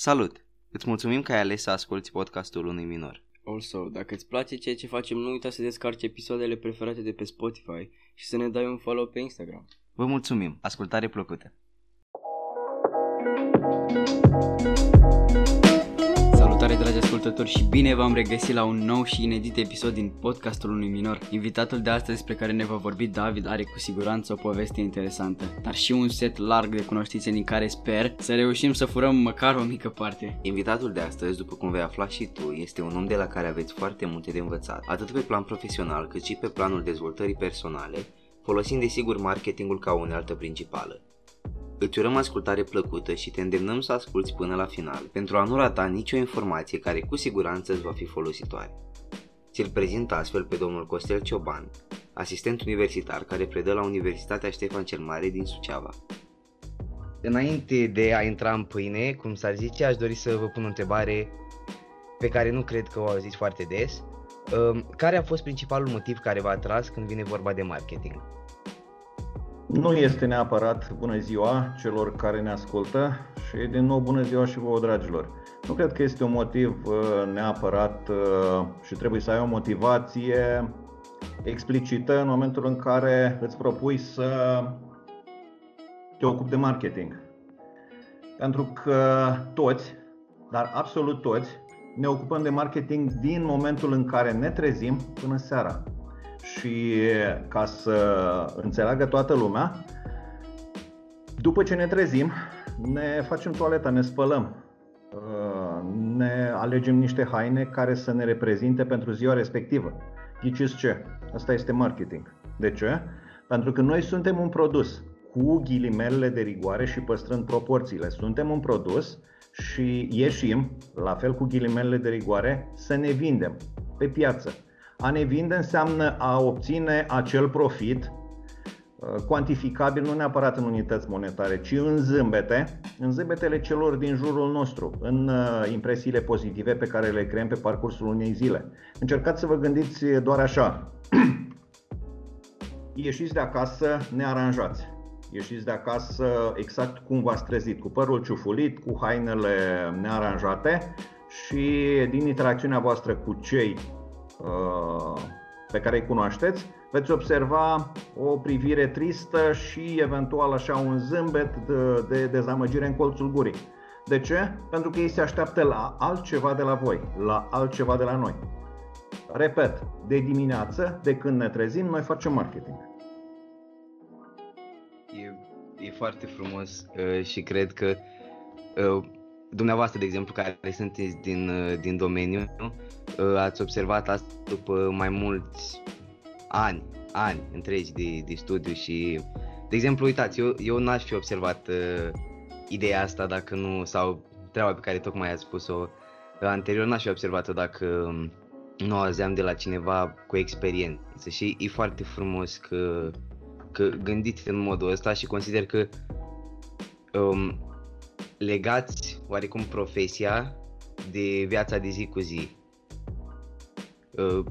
Salut! Îți mulțumim că ai ales să asculti podcastul unui minor. Also, dacă îți place ceea ce facem, nu uita să descarci episoadele preferate de pe Spotify și să ne dai un follow pe Instagram. Vă mulțumim! Ascultare plăcută! Salutare dragi ascultători și bine v-am regăsit la un nou și inedit episod din podcastul unui minor. Invitatul de astăzi despre care ne va vorbi David are cu siguranță o poveste interesantă, dar și un set larg de cunoștințe din care sper să reușim să furăm măcar o mică parte. Invitatul de astăzi, după cum vei afla și tu, este un om de la care aveți foarte multe de învățat, atât pe plan profesional cât și pe planul dezvoltării personale, folosind desigur marketingul ca unealtă principală. Îți urăm ascultare plăcută și te îndemnăm să asculti până la final pentru a nu rata nicio informație care cu siguranță îți va fi folositoare. Ți-l prezint astfel pe domnul Costel Cioban, asistent universitar care predă la Universitatea Ștefan cel Mare din Suceava. Înainte de a intra în pâine, cum s-ar zice, aș dori să vă pun o întrebare pe care nu cred că o auziți foarte des. Care a fost principalul motiv care v-a atras când vine vorba de marketing? Nu este neapărat bună ziua celor care ne ascultă și din nou bună ziua și vouă dragilor. Nu cred că este un motiv uh, neapărat uh, și trebuie să ai o motivație explicită în momentul în care îți propui să te ocupi de marketing. Pentru că toți, dar absolut toți, ne ocupăm de marketing din momentul în care ne trezim până seara și ca să înțeleagă toată lumea, după ce ne trezim, ne facem toaleta, ne spălăm, uh, ne alegem niște haine care să ne reprezinte pentru ziua respectivă. Ghiciți ce? Asta este marketing. De ce? Pentru că noi suntem un produs cu ghilimelele de rigoare și păstrând proporțiile. Suntem un produs și ieșim, la fel cu ghilimelele de rigoare, să ne vindem pe piață. A ne vinde înseamnă a obține acel profit uh, cuantificabil nu neapărat în unități monetare, ci în zâmbete, în zâmbetele celor din jurul nostru, în uh, impresiile pozitive pe care le creăm pe parcursul unei zile. Încercați să vă gândiți doar așa. Ieșiți de acasă nearanjați. Ieșiți de acasă exact cum v-ați trezit, cu părul ciufulit, cu hainele nearanjate și din interacțiunea voastră cu cei Uh, pe care îi cunoașteți, veți observa o privire tristă și eventual așa un zâmbet de, de dezamăgire în colțul gurii. De ce? Pentru că ei se așteaptă la altceva de la voi, la altceva de la noi. Repet, de dimineață, de când ne trezim, noi facem marketing. E, e foarte frumos uh, și cred că uh, dumneavoastră, de exemplu, care sunteți din, uh, din domeniu, uh, ați observat asta după mai mulți ani, ani întregi de, de studiu și, de exemplu, uitați, eu, eu n-aș fi observat uh, ideea asta dacă nu, sau treaba pe care tocmai ați spus-o uh, anterior, n-aș fi observat-o dacă um, nu auzeam de la cineva cu experiență. Și e foarte frumos că, că gândiți în modul ăsta și consider că um, legați oarecum profesia de viața de zi cu zi, uh,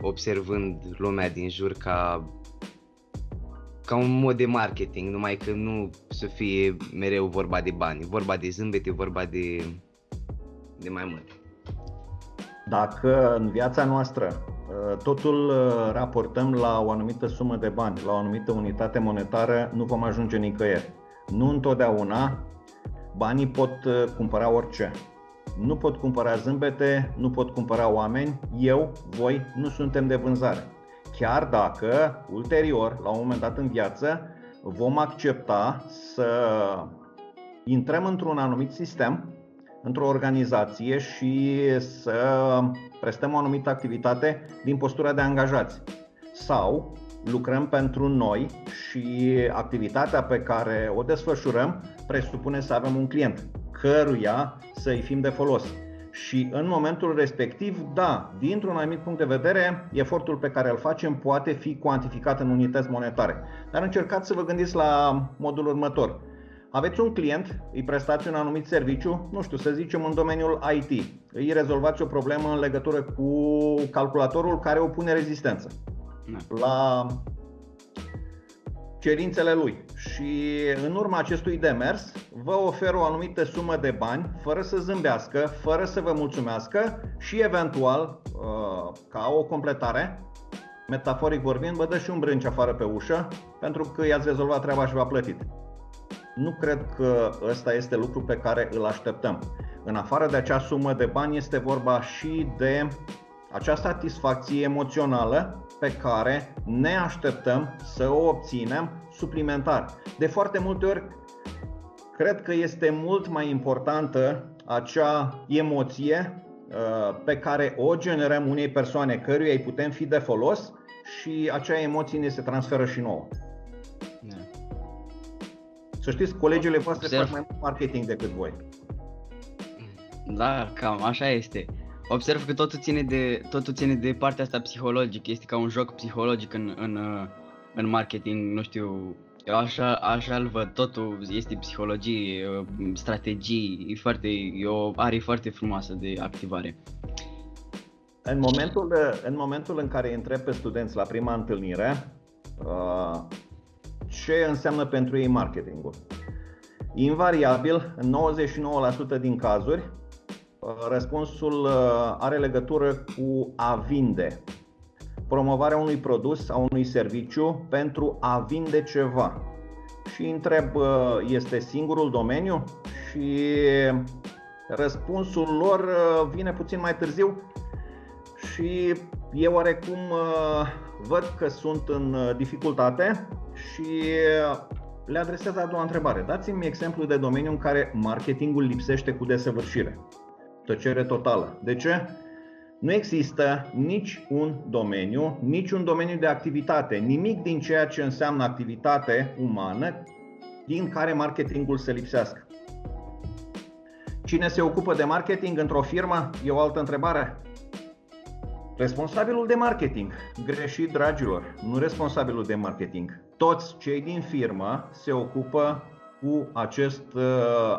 observând lumea din jur ca ca un mod de marketing, numai că nu să fie mereu vorba de bani, vorba de zâmbete, vorba de, de mai mult. Dacă în viața noastră uh, totul uh, raportăm la o anumită sumă de bani, la o anumită unitate monetară, nu vom ajunge nicăieri. Nu întotdeauna Banii pot uh, cumpăra orice. Nu pot cumpăra zâmbete, nu pot cumpăra oameni, eu, voi, nu suntem de vânzare. Chiar dacă, ulterior, la un moment dat în viață, vom accepta să intrăm într-un anumit sistem, într-o organizație și să prestăm o anumită activitate din postura de angajați. Sau lucrăm pentru noi și activitatea pe care o desfășurăm presupune să avem un client căruia să-i fim de folos. Și în momentul respectiv, da, dintr-un anumit punct de vedere, efortul pe care îl facem poate fi cuantificat în unități monetare. Dar încercați să vă gândiți la modul următor. Aveți un client, îi prestați un anumit serviciu, nu știu, să zicem în domeniul IT. Îi rezolvați o problemă în legătură cu calculatorul care opune rezistență. Da. La cerințele lui și în urma acestui demers vă ofer o anumită sumă de bani fără să zâmbească, fără să vă mulțumească și eventual, uh, ca o completare, metaforic vorbind, vă dă și un brânci afară pe ușă pentru că i-ați rezolvat treaba și v-a plătit. Nu cred că ăsta este lucru pe care îl așteptăm. În afară de acea sumă de bani este vorba și de acea satisfacție emoțională pe care ne așteptăm să o obținem suplimentar. De foarte multe ori, cred că este mult mai importantă acea emoție uh, pe care o generăm unei persoane căruia îi putem fi de folos și acea emoție ne se transferă și nouă. Da. Să știți, colegele voastre Observ. fac mai mult marketing decât voi. Da, cam așa este. Observ că totul ține de, totul ține de partea asta psihologică, este ca un joc psihologic în, în, în marketing, nu știu, eu așa, așa îl văd, totul este psihologie, strategii, e foarte, e o are foarte frumoasă de activare. În momentul, în momentul în care întreb pe studenți la prima întâlnire uh, ce înseamnă pentru ei marketingul, invariabil, în 99% din cazuri, Răspunsul uh, are legătură cu a vinde. Promovarea unui produs sau unui serviciu pentru a vinde ceva. Și întreb, uh, este singurul domeniu? Și răspunsul lor uh, vine puțin mai târziu și eu oarecum văd că sunt în dificultate și le adresez a doua întrebare. Dați-mi exemplu de domeniu în care marketingul lipsește cu desăvârșire. Tăcere totală. De ce? Nu există nici un domeniu, nici un domeniu de activitate, nimic din ceea ce înseamnă activitate umană din care marketingul să lipsească. Cine se ocupă de marketing într-o firmă? E o altă întrebare. Responsabilul de marketing. Greșit, dragilor, nu responsabilul de marketing. Toți cei din firmă se ocupă cu acest uh,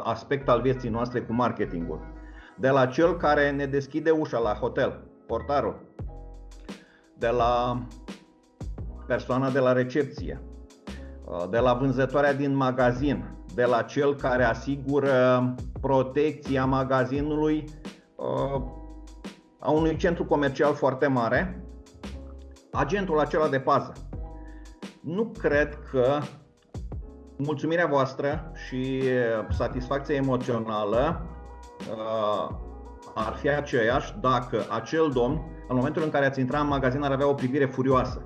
aspect al vieții noastre, cu marketingul de la cel care ne deschide ușa la hotel, portarul, de la persoana de la recepție, uh, de la vânzătoarea din magazin, de la cel care asigură protecția magazinului uh, a unui centru comercial foarte mare, agentul acela de pază. Nu cred că mulțumirea voastră și satisfacția emoțională uh, ar fi aceeași dacă acel domn, în momentul în care ați intrat în magazin, ar avea o privire furioasă.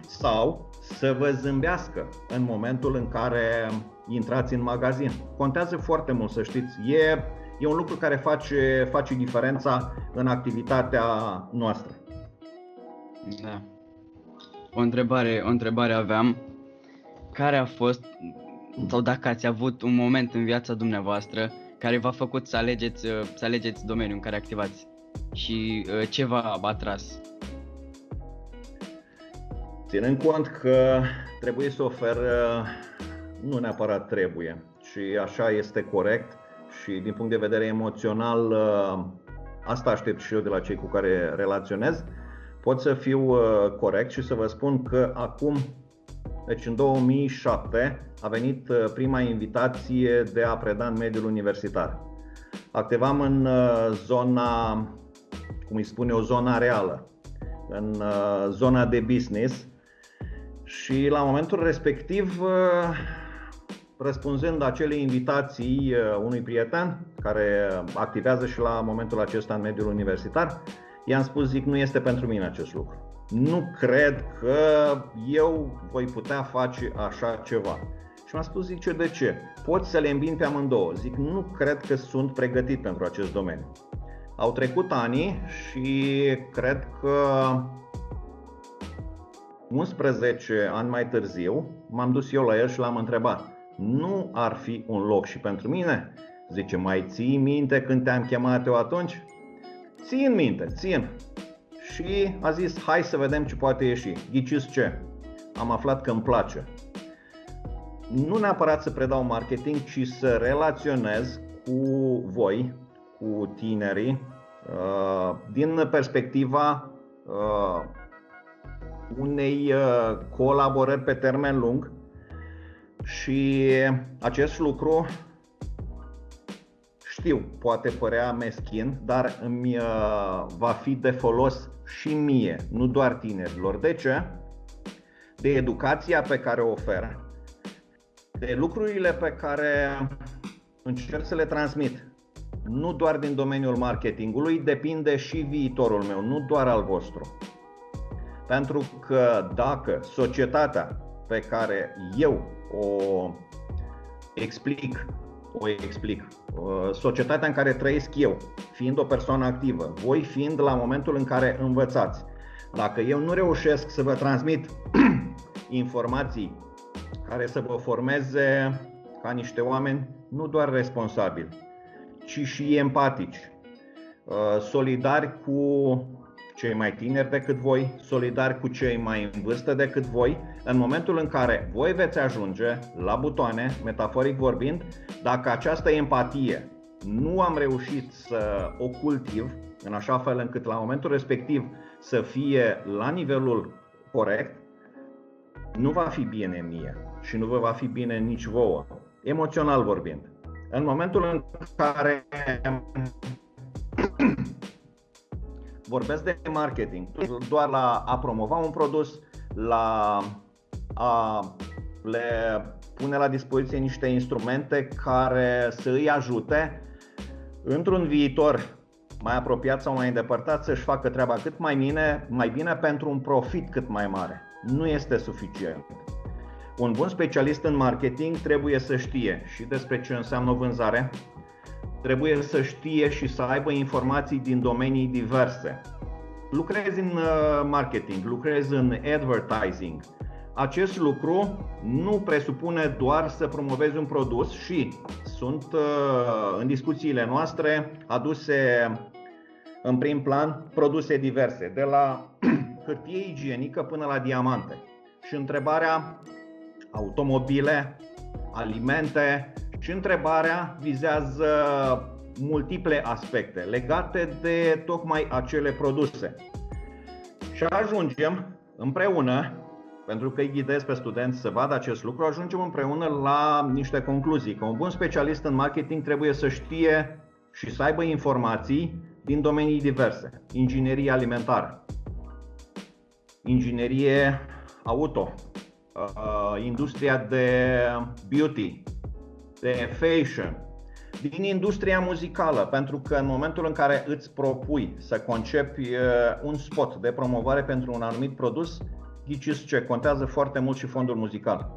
Sau să vă zâmbească în momentul în care intrați în magazin. Contează foarte mult, să știți. E, e un lucru care face, face diferența în activitatea noastră. Da. O întrebare, o întrebare aveam. Care a fost, sau dacă ați avut un moment în viața dumneavoastră care v-a făcut să alegeți, uh, să alegeți domeniul în care activați și uh, ce v-a atras? Ținând cont că trebuie să ofer, uh, nu neapărat trebuie, și așa este corect și din punct de vedere emoțional asta aștept și eu de la cei cu care relaționez, pot să fiu corect și să vă spun că acum deci în 2007 a venit uh, prima invitație de a preda în mediul universitar. Activam în uh, zona, cum îi spune o zona reală, în uh, zona de business și la momentul respectiv, răspunzând acele invitații unui prieten care activează și la momentul acesta în mediul universitar, i-am spus, zic, nu este pentru mine acest lucru nu cred că eu voi putea face așa ceva. Și m-a spus, zice, de ce? Poți să le îmbin pe amândouă. Zic, nu cred că sunt pregătit pentru acest domeniu. Au trecut ani și cred că 11 ani mai târziu m-am dus eu la el și l-am întrebat Nu ar fi un loc și pentru mine? Zice, mai ții minte când te-am chemat eu atunci? Țin minte, țin și a zis hai să vedem ce poate ieși. Ghiciți ce? Am aflat că îmi place. Nu neapărat să predau marketing, ci să relaționez cu voi, cu tinerii, uh, din perspectiva uh, unei uh, colaborări pe termen lung și acest lucru știu, poate părea meschin, dar îmi uh, va fi de folos și mie, nu doar tinerilor. De ce? De educația pe care o ofer, de lucrurile pe care încerc să le transmit. Nu doar din domeniul marketingului, depinde și viitorul meu, nu doar al vostru. Pentru că dacă societatea pe care eu o explic, o explic, uh, societatea în care trăiesc eu, fiind o persoană activă, voi fiind la momentul în care învățați, dacă eu nu reușesc să vă transmit informații care să vă formeze ca niște oameni nu doar responsabili, ci și empatici, uh, solidari cu cei mai tineri decât voi, solidari cu cei mai în vârstă decât voi, în momentul în care voi veți ajunge la butoane, metaforic vorbind, dacă această empatie nu am reușit să o cultiv în așa fel încât la momentul respectiv să fie la nivelul corect, nu va fi bine mie și nu vă va fi bine nici vouă, emoțional vorbind. În momentul în care vorbesc de marketing, doar la a promova un produs, la a le pune la dispoziție niște instrumente care să îi ajute într-un viitor mai apropiat sau mai îndepărtat să-și facă treaba cât mai bine, mai bine pentru un profit cât mai mare. Nu este suficient. Un bun specialist în marketing trebuie să știe și despre ce înseamnă o vânzare, trebuie să știe și să aibă informații din domenii diverse. Lucrezi în uh, marketing, lucrezi în advertising. Acest lucru nu presupune doar să promovezi un produs și sunt uh, în discuțiile noastre aduse în prim plan produse diverse, de la hârtie igienică până la diamante. Și întrebarea automobile, alimente și întrebarea vizează multiple aspecte legate de tocmai acele produse. Și ajungem împreună, pentru că îi ghidez pe studenți să vadă acest lucru, ajungem împreună la niște concluzii. Că un bun specialist în marketing trebuie să știe și să aibă informații din domenii diverse. Inginerie alimentară, inginerie auto, uh, industria de beauty, de fashion, din industria muzicală, pentru că în momentul în care îți propui să concepi uh, un spot de promovare pentru un anumit produs, ghiciți ce, contează foarte mult și fondul muzical.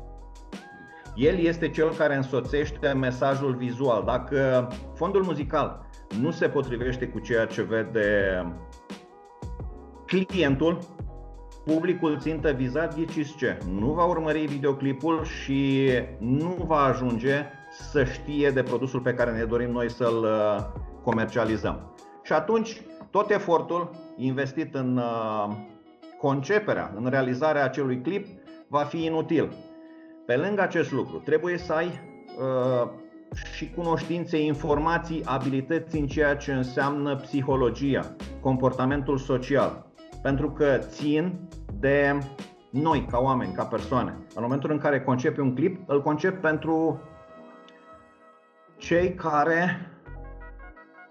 El este cel care însoțește mesajul vizual. Dacă fondul muzical nu se potrivește cu ceea ce vede clientul, publicul țintă vizat, ghiciți ce, nu va urmări videoclipul și nu va ajunge să știe de produsul pe care ne dorim noi să-l uh, comercializăm. Și atunci, tot efortul investit în uh, conceperea, în realizarea acelui clip, va fi inutil. Pe lângă acest lucru, trebuie să ai uh, și cunoștințe, informații, abilități în ceea ce înseamnă psihologia, comportamentul social. Pentru că țin de noi, ca oameni, ca persoane. În momentul în care concepi un clip, îl concep pentru cei care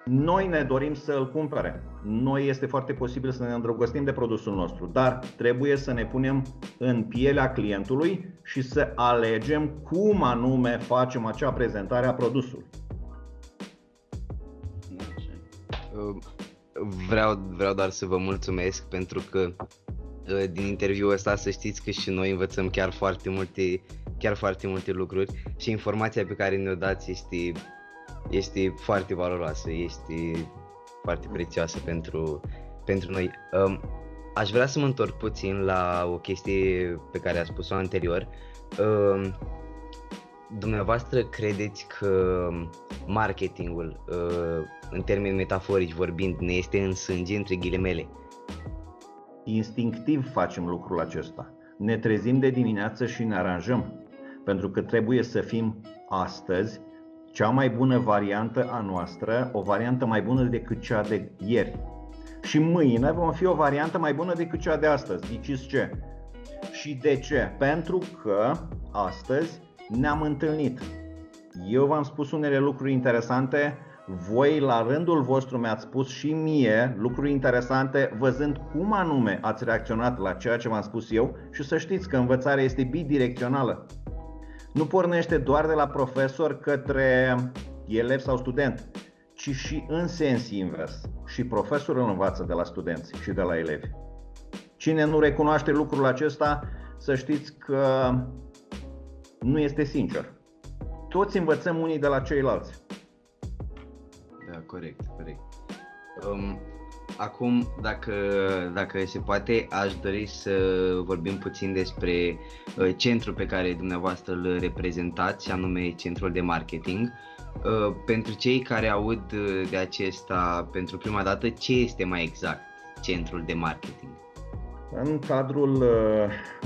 noi ne dorim să îl cumpere. Noi este foarte posibil să ne îndrăgostim de produsul nostru, dar trebuie să ne punem în pielea clientului și să alegem cum anume facem acea prezentare a produsului. Vreau, vreau doar să vă mulțumesc pentru că uh, din interviul ăsta să știți că și noi învățăm chiar foarte multe, chiar foarte multe lucruri și informația pe care ne-o dați este este foarte valoroasă, este foarte prețioasă pentru, pentru noi. Um, aș vrea să mă întorc puțin la o chestie pe care a spus-o anterior. Um, dumneavoastră credeți că marketingul, uh, în termeni metaforici vorbind, ne este în sânge, între ghilimele? Instinctiv facem lucrul acesta. Ne trezim de dimineață și ne aranjăm. Pentru că trebuie să fim astăzi cea mai bună variantă a noastră, o variantă mai bună decât cea de ieri. Și mâine vom fi o variantă mai bună decât cea de astăzi. Ghiciți ce? Și de ce? Pentru că astăzi ne-am întâlnit. Eu v-am spus unele lucruri interesante, voi la rândul vostru mi-ați spus și mie lucruri interesante văzând cum anume ați reacționat la ceea ce v-am spus eu și să știți că învățarea este bidirecțională. Nu pornește doar de la profesor către elev sau student, ci și în sens invers. Și profesorul învață de la studenți și de la elevi. Cine nu recunoaște lucrul acesta, să știți că nu este sincer. Toți învățăm unii de la ceilalți. Da, corect, corect. Um, acum, dacă, dacă se poate, aș dori să vorbim puțin despre uh, centrul pe care dumneavoastră îl reprezentați, anume centrul de marketing. Uh, pentru cei care aud uh, de acesta pentru prima dată, ce este mai exact centrul de marketing? În cadrul uh,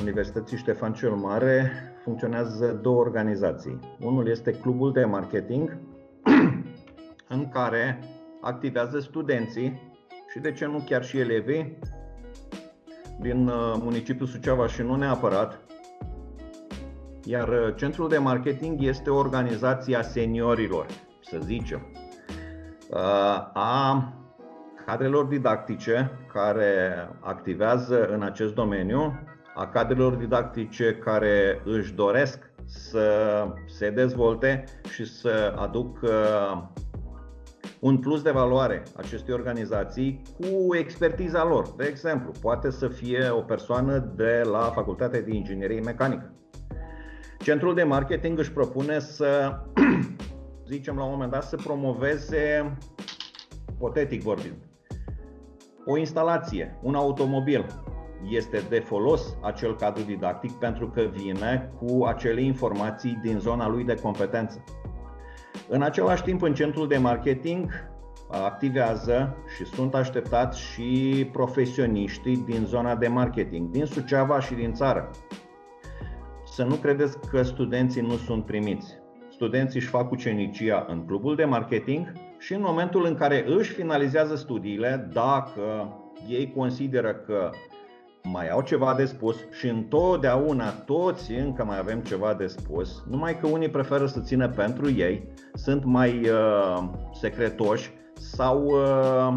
Universității Ștefan cel Mare funcționează două organizații. Unul este Clubul de Marketing, în care activează studenții și de ce nu chiar și elevii din municipiul Suceava și nu neapărat. Iar Centrul de Marketing este o organizație a seniorilor, să zicem, a cadrelor didactice care activează în acest domeniu, a cadrelor didactice care își doresc să se dezvolte și să aducă un plus de valoare acestei organizații cu expertiza lor. De exemplu, poate să fie o persoană de la Facultatea de Inginerie Mecanică. Centrul de marketing își propune să, zicem la un moment dat, să promoveze, potetic vorbind, o instalație, un automobil, este de folos acel cadru didactic pentru că vine cu acele informații din zona lui de competență. În același timp, în centrul de marketing activează și sunt așteptați și profesioniștii din zona de marketing, din Suceava și din țară. Să nu credeți că studenții nu sunt primiți. Studenții își fac ucenicia în clubul de marketing și în momentul în care își finalizează studiile, dacă ei consideră că mai au ceva de spus și întotdeauna toți încă mai avem ceva de spus, numai că unii preferă să țină pentru ei, sunt mai uh, secretoși sau uh,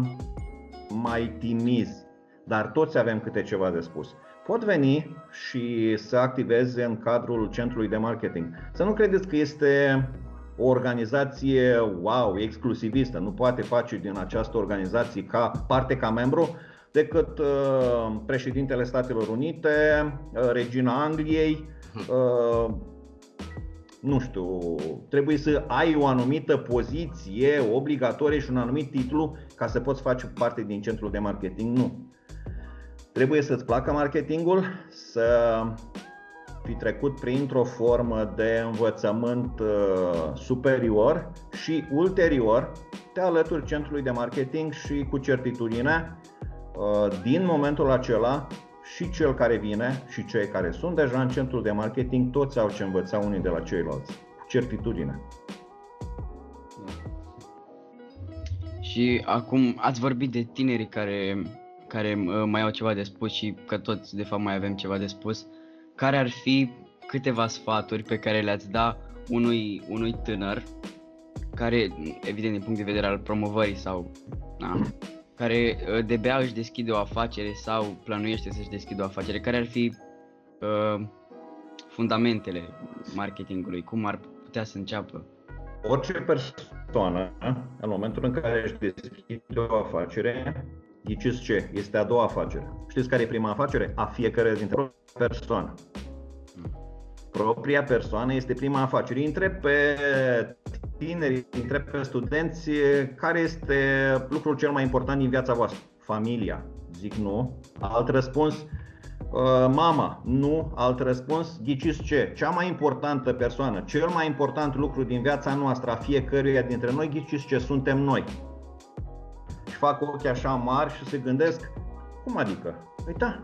mai timizi, dar toți avem câte ceva de spus. Pot veni și să activeze în cadrul centrului de marketing. Să nu credeți că este o organizație wow, exclusivistă, nu poate face din această organizație ca parte ca membru decât uh, președintele Statelor Unite, uh, regina Angliei, uh, nu știu, trebuie să ai o anumită poziție obligatorie și un anumit titlu ca să poți face parte din centrul de marketing. Nu. Trebuie să-ți placă marketingul, să fi trecut printr-o formă de învățământ uh, superior și ulterior te alături centrului de marketing și cu certitudine uh, din momentul acela și cel care vine și cei care sunt deja în centrul de marketing, toți au ce învăța unii de la ceilalți, cu certitudine. Și acum ați vorbit de tinerii care, care uh, mai au ceva de spus și că toți de fapt mai avem ceva de spus. Care ar fi câteva sfaturi pe care le-ați da unui, unui tânăr care, evident, din punct de vedere al promovării sau na, care uh, de bea își deschide o afacere sau planuiește să-și deschidă o afacere, care ar fi uh, fundamentele marketingului, cum ar putea să înceapă? Orice persoană, în momentul în care își deschide o afacere, ghiciți ce? Este a doua afacere. Știți care e prima afacere? A fiecare dintre persoană. Propria persoană este prima afacere. Intre pe tineri, întreb pe studenți care este lucrul cel mai important din viața voastră. Familia. Zic nu. Alt răspuns, uh, mama. Nu. Alt răspuns, ghiciți ce? Cea mai importantă persoană, cel mai important lucru din viața noastră a fiecăruia dintre noi, ghiciți ce? Suntem noi. Și fac ochii așa mari și se gândesc, cum adică? Păi da,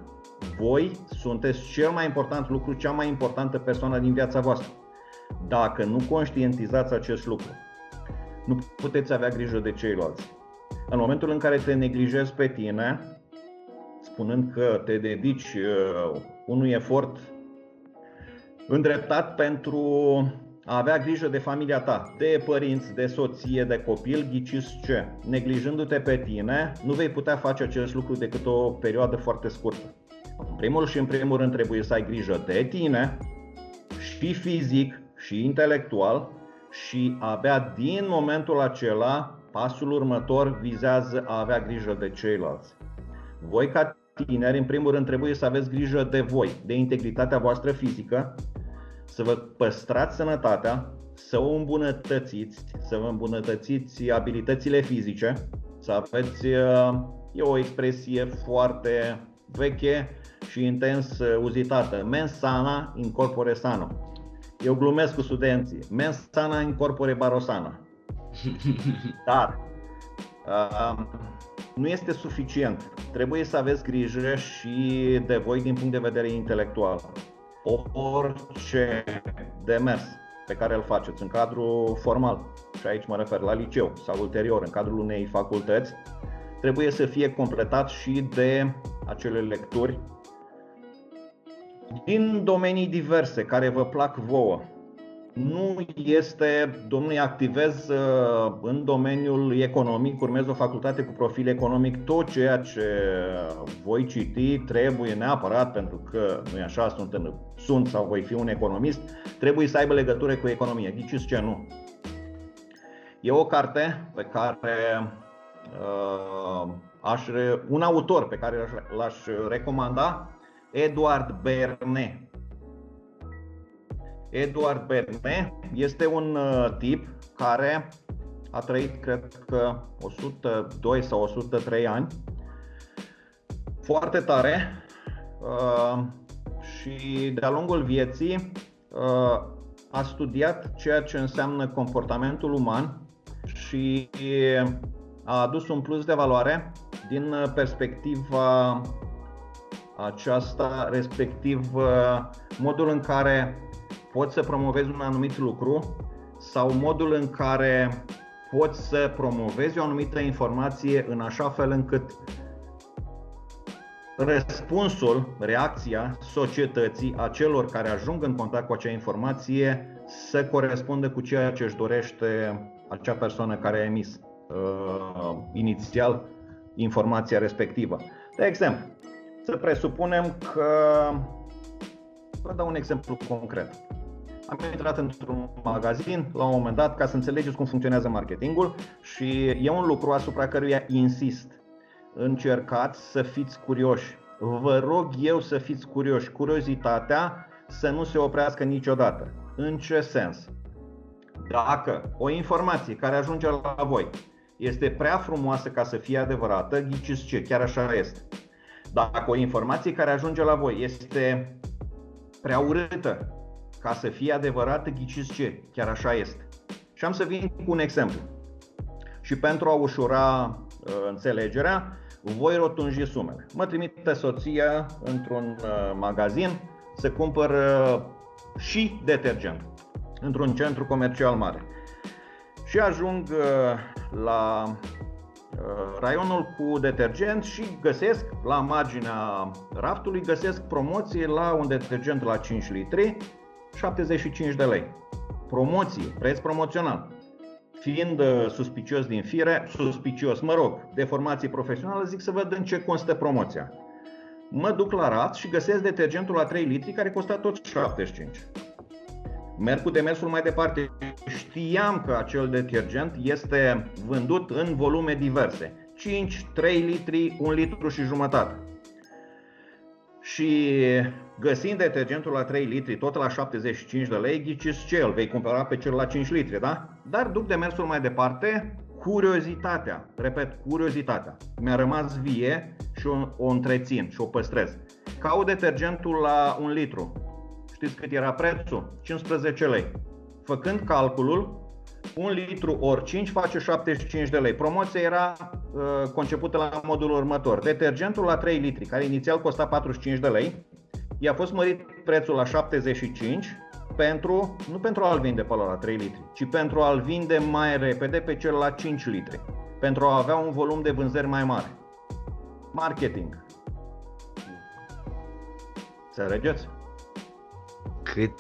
voi sunteți cel mai important lucru, cea mai importantă persoană din viața voastră. Dacă nu conștientizați acest lucru, nu puteți avea grijă de ceilalți. În momentul în care te neglijezi pe tine, spunând că te dedici uh, unui efort îndreptat pentru a avea grijă de familia ta, de părinți, de soție, de copil, ghiciți ce? Neglijându-te pe tine, nu vei putea face acest lucru decât o perioadă foarte scurtă. În primul și în primul rând trebuie să ai grijă de tine, și fizic, și intelectual, și abia din momentul acela, pasul următor vizează a avea grijă de ceilalți. Voi ca tineri, în primul rând, trebuie să aveți grijă de voi, de integritatea voastră fizică, să vă păstrați sănătatea, să o îmbunătățiți, să vă îmbunătățiți abilitățile fizice, să aveți, e o expresie foarte veche și intens uzitată, mens sana in corpore sano. Eu glumesc cu studenții, mens sana in corpore barosana. Dar uh, nu este suficient. Trebuie să aveți grijă și de voi din punct de vedere intelectual orice demers pe care îl faceți în cadrul formal, și aici mă refer la liceu sau ulterior, în cadrul unei facultăți, trebuie să fie completat și de acele lecturi din domenii diverse care vă plac vouă nu este, domnule, activez uh, în domeniul economic, urmez o facultate cu profil economic, tot ceea ce voi citi trebuie neapărat, pentru că nu e așa, sunt, sunt sau voi fi un economist, trebuie să aibă legătură cu economie. Ghiciți ce nu? E o carte pe care uh, aș, un autor pe care l-aș recomanda, Eduard Berne. Eduard Berne este un uh, tip care a trăit, cred că, 102 sau 103 ani, foarte tare uh, și de-a lungul vieții uh, a studiat ceea ce înseamnă comportamentul uman și a adus un plus de valoare din perspectiva aceasta, respectiv modul în care poți să promovezi un anumit lucru sau modul în care poți să promovezi o anumită informație în așa fel încât răspunsul, reacția societății, a celor care ajung în contact cu acea informație să corespundă cu ceea ce își dorește acea persoană care a emis uh, inițial informația respectivă. De exemplu, să presupunem că Vă dau un exemplu concret. Am intrat într-un magazin la un moment dat ca să înțelegeți cum funcționează marketingul și e un lucru asupra căruia insist. Încercați să fiți curioși. Vă rog eu să fiți curioși. Curiozitatea să nu se oprească niciodată. În ce sens? Dacă o informație care ajunge la voi este prea frumoasă ca să fie adevărată, ghiciți ce, chiar așa este. Dacă o informație care ajunge la voi este prea urâtă ca să fie adevărată, ghiciți ce? Chiar așa este. Și am să vin cu un exemplu. Și pentru a ușura uh, înțelegerea, voi rotunji sumele. Mă trimite soția într-un uh, magazin să cumpăr uh, și detergent într-un centru comercial mare. Și ajung uh, la uh, raionul cu detergent și găsesc la marginea raftului găsesc promoție la un detergent la 5 litri 75 de lei. Promoție, preț promoțional. Fiind uh, suspicios din fire, suspicios, mă rog, de formație profesională, zic să văd în ce constă promoția. Mă duc la rat și găsesc detergentul la 3 litri care costa tot 75. Merg cu demersul mai departe. Știam că acel detergent este vândut în volume diverse. 5, 3 litri, 1 litru și jumătate. Și găsind detergentul la 3 litri, tot la 75 de lei, ghiciți ce, îl vei cumpăra pe cel la 5 litri, da? Dar duc de mersul mai departe, curiozitatea, repet, curiozitatea, mi-a rămas vie și o, o întrețin și o păstrez. Caut detergentul la 1 litru. Știți cât era prețul? 15 lei. Făcând calculul, 1 litru ori 5 face 75 de lei. Promoția era uh, concepută la modul următor. Detergentul la 3 litri, care inițial costa 45 de lei, i-a fost mărit prețul la 75 pentru, nu pentru a-l vinde pe la 3 litri, ci pentru a-l vinde mai repede pe cel la 5 litri. pentru a avea un volum de vânzări mai mare. Marketing. Înțelegeți? Cât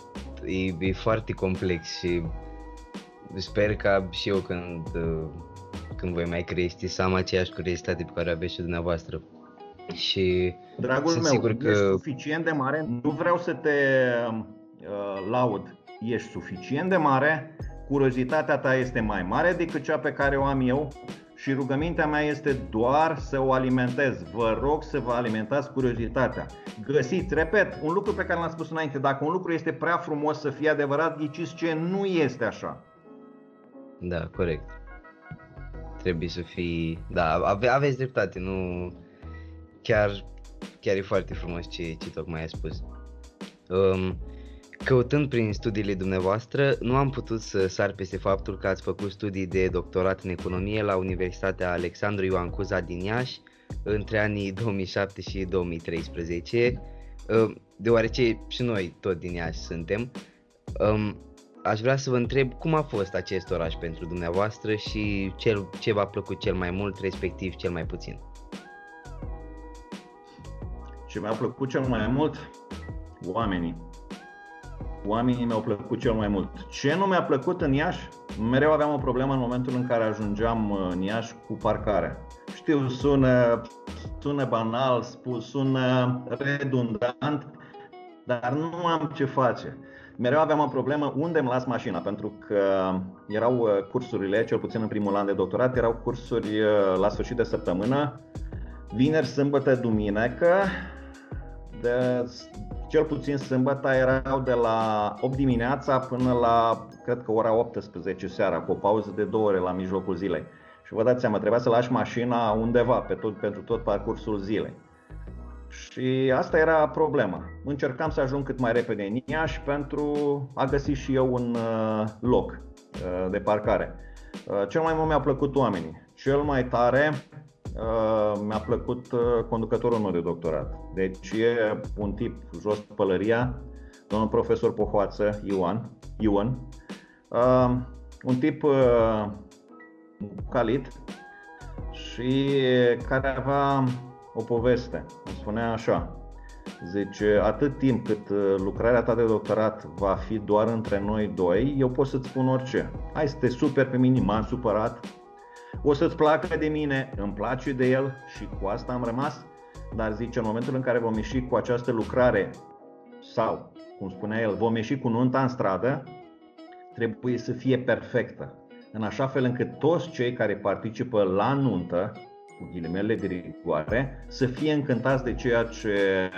e, e foarte complex și sper ca și eu când, uh, când voi mai crește să am aceeași curiozitate pe care o aveți și dumneavoastră. Și Dragul sunt meu, sigur că... ești suficient de mare, nu vreau să te uh, laud, ești suficient de mare, curiozitatea ta este mai mare decât cea pe care o am eu și rugămintea mea este doar să o alimentez. Vă rog să vă alimentați curiozitatea. Găsiți, repet, un lucru pe care l-am spus înainte, dacă un lucru este prea frumos să fie adevărat, ghiciți ce nu este așa. Da, corect. Trebuie să fii... Da, ave- aveți dreptate, nu... Chiar, chiar e foarte frumos ce, ce tocmai ai spus. Um, căutând prin studiile dumneavoastră, nu am putut să sar peste faptul că ați făcut studii de doctorat în economie la Universitatea Alexandru Ioan Cuza din Iași între anii 2007 și 2013, um, deoarece și noi tot din Iași suntem. Um, aș vrea să vă întreb cum a fost acest oraș pentru dumneavoastră și cel, ce v-a plăcut cel mai mult, respectiv cel mai puțin. Ce mi-a plăcut cel mai mult? Oamenii. Oamenii mi-au plăcut cel mai mult. Ce nu mi-a plăcut în Iași? Mereu aveam o problemă în momentul în care ajungeam uh, în Iași cu parcarea. Știu, sună, sună banal, sună redundant, dar nu am ce face. Mereu aveam o problemă unde îmi las mașina, pentru că erau uh, cursurile, cel puțin în primul an de doctorat, erau cursuri uh, la sfârșit de săptămână, vineri, sâmbătă, duminică, de, cel puțin sâmbătă erau de la 8 dimineața până la, cred că ora 18 seara, cu o pauză de două ore la mijlocul zilei. Și vă dați seama, trebuia să lași mașina undeva pe tot, pentru tot parcursul zilei. Și asta era problema. Încercam să ajung cât mai repede în Iași pentru a găsi și eu un uh, loc uh, de parcare. Uh, cel mai mult mi-au plăcut oamenii. Cel mai tare Uh, mi-a plăcut uh, conducătorul meu de doctorat. Deci e un tip jos pălăria, domnul profesor Pohoață, Ioan, Ioan uh, un tip uh, calit și care avea o poveste. Îmi spunea așa, Zice, atât timp cât uh, lucrarea ta de doctorat va fi doar între noi doi, eu pot să-ți spun orice. Hai să te super pe mine, m-am supărat, o să-ți placă de mine, îmi place de el și cu asta am rămas, dar zice, în momentul în care vom ieși cu această lucrare sau, cum spunea el, vom ieși cu nunta în stradă, trebuie să fie perfectă, în așa fel încât toți cei care participă la nuntă, cu ghilimele de rigoare, să fie încântați de ceea ce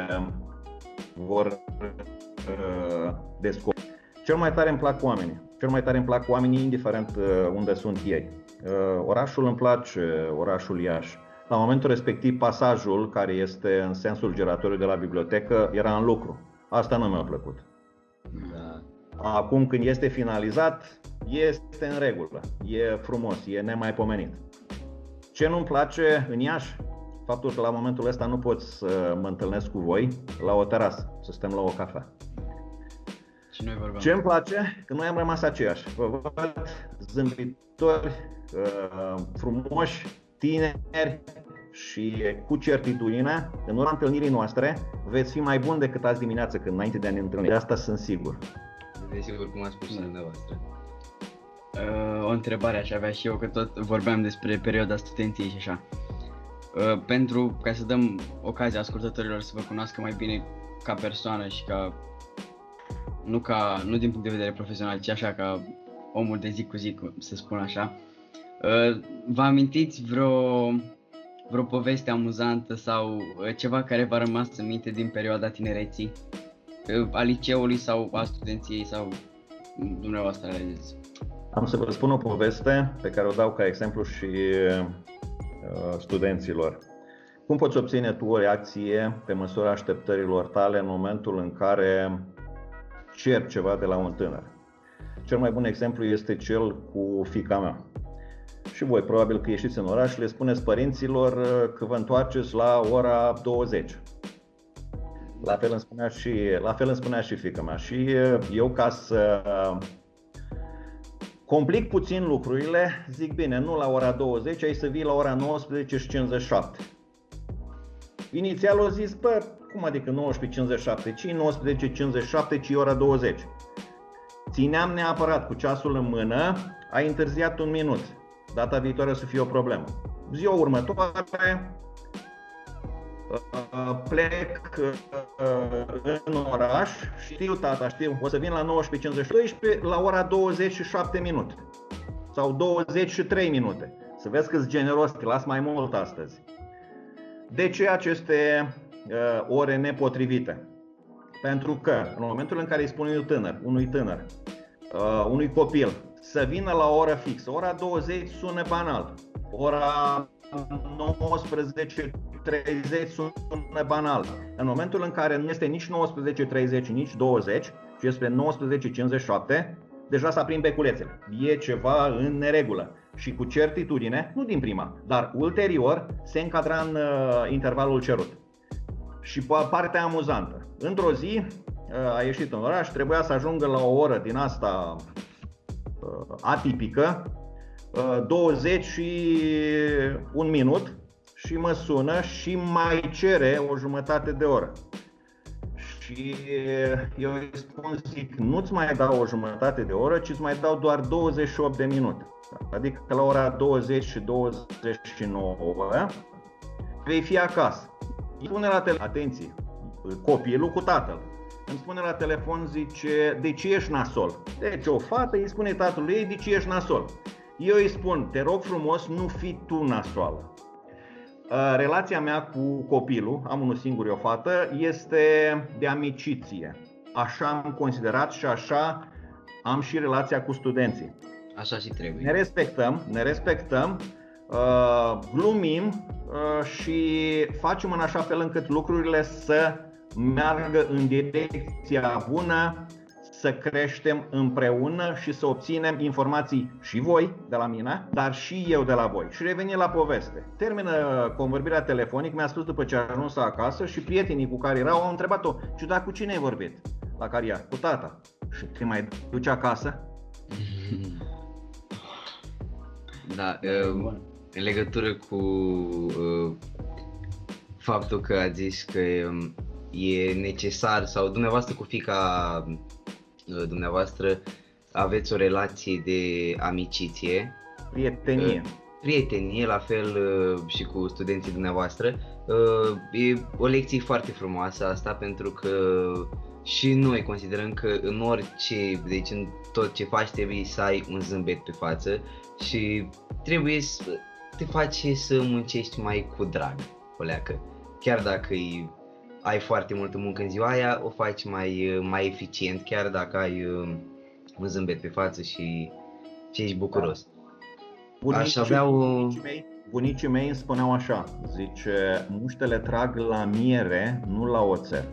vor uh, descoperi. Cel mai tare îmi plac oamenii. Cel mai tare îmi plac oamenii, indiferent uh, unde sunt ei. Uh, orașul îmi place, orașul Iași. La momentul respectiv, pasajul, care este în sensul giratoriu de la bibliotecă, era în lucru. Asta nu mi-a plăcut. Da. Acum, când este finalizat, este în regulă. E frumos, e nemaipomenit. Ce nu-mi place în Iași? Faptul că la momentul ăsta nu pot să mă întâlnesc cu voi la o terasă, să stăm la o cafea. Și noi vorbeam. Ce îmi place? Că noi am rămas aceiași. Vă văd zâmbitori, uh, frumoși, tineri și cu certitudine, în ora întâlnirii noastre, veți fi mai buni decât azi dimineață, când înainte de a ne întâlni. De asta sunt sigur. Desigur, cum a spus și dumneavoastră. Uh, o întrebare aș avea și eu, că tot vorbeam despre perioada studenției și așa. Uh, pentru ca să dăm ocazia ascultătorilor să vă cunoască mai bine ca persoană și ca nu ca nu din punct de vedere profesional, ci așa ca omul de zi cu zi, să spun așa. Uh, vă amintiți vreo, vreo poveste amuzantă sau uh, ceva care v-a rămas în minte din perioada tinereții? Uh, a liceului sau a studenției sau dumneavoastră alegeți? Am să vă spun o poveste pe care o dau ca exemplu și studenților. Cum poți obține tu o reacție pe măsura așteptărilor tale în momentul în care cer ceva de la un tânăr? Cel mai bun exemplu este cel cu fica mea. Și voi probabil că ieșiți în oraș și le spuneți părinților uh, că vă întoarceți la ora 20. La fel îmi spunea și, la fel îmi spunea și fica mea. Și uh, eu ca să Complic puțin lucrurile, zic bine, nu la ora 20, ai să vii la ora 19 și 57. Inițial au zis, bă, cum adică 19.57, ci 19.57, ci ora 20. Țineam neapărat cu ceasul în mână, a întârziat un minut. Data viitoare o să fie o problemă. Ziua următoare, uh, plec uh, în oraș, știu tata, știu, o să vin la 19.52 la ora 27 minute sau 23 minute. Să vezi că-s generos, că las mai mult astăzi. De ce aceste uh, ore nepotrivite? Pentru că în momentul în care îi spun unui tânăr, unui tânăr, uh, unui copil, să vină la o oră fixă, ora 20 sună banal, ora 19.30 sună banal. În momentul în care nu este nici 19.30, nici 20, ci este 19.57, deja s-a prin beculețele. E ceva în neregulă și cu certitudine, nu din prima, dar ulterior se încadra în uh, intervalul cerut. Și partea amuzantă. Într-o zi uh, a ieșit în oraș, trebuia să ajungă la o oră din asta uh, atipică, uh, 20 și un minut și mă sună și mai cere o jumătate de oră. Și eu îi spun, zic, nu-ți mai dau o jumătate de oră, ci îți mai dau doar 28 de minute. Adică la ora 20 și 29 vei fi acasă. Îi spune la telefon, atenție, copilul cu tatăl. Îmi spune la telefon, zice, de ce ești nasol? Deci o fată îi spune tatălui ei, de ce ești nasol? Eu îi spun, te rog frumos, nu fi tu nasoală. Relația mea cu copilul, am unul singur, o fată, este de amiciție. Așa am considerat și așa am și relația cu studenții. Așa și trebuie. Ne respectăm, ne respectăm, uh, glumim uh, și facem în așa fel încât lucrurile să meargă în direcția bună, să creștem împreună și să obținem informații și voi de la mine, dar și eu de la voi. Și reveni la poveste. Termină convorbirea telefonic, mi-a spus după ce a ajuns acasă și prietenii cu care erau au întrebat-o, ciudat cu cine ai vorbit? La care ea, cu tata. Și te mai duci acasă? Da, uh, în legătură cu uh, faptul că a zis că um, e necesar sau dumneavoastră cu fica uh, dumneavoastră aveți o relație de amiciție. Prietenie. Prietenie, la fel și cu studenții dumneavoastră. E o lecție foarte frumoasă asta pentru că și noi considerăm că în orice, deci în tot ce faci trebuie să ai un zâmbet pe față și trebuie să te faci să muncești mai cu drag, leacă. Chiar dacă ai foarte multă muncă în ziua aia, o faci mai, mai eficient, chiar dacă ai um, un zâmbet pe față și, și ești bucuros. Bunicii, Aș avea o... bunicii, mei, bunicii mei îmi spuneau așa, zice, muștele trag la miere, nu la oțet.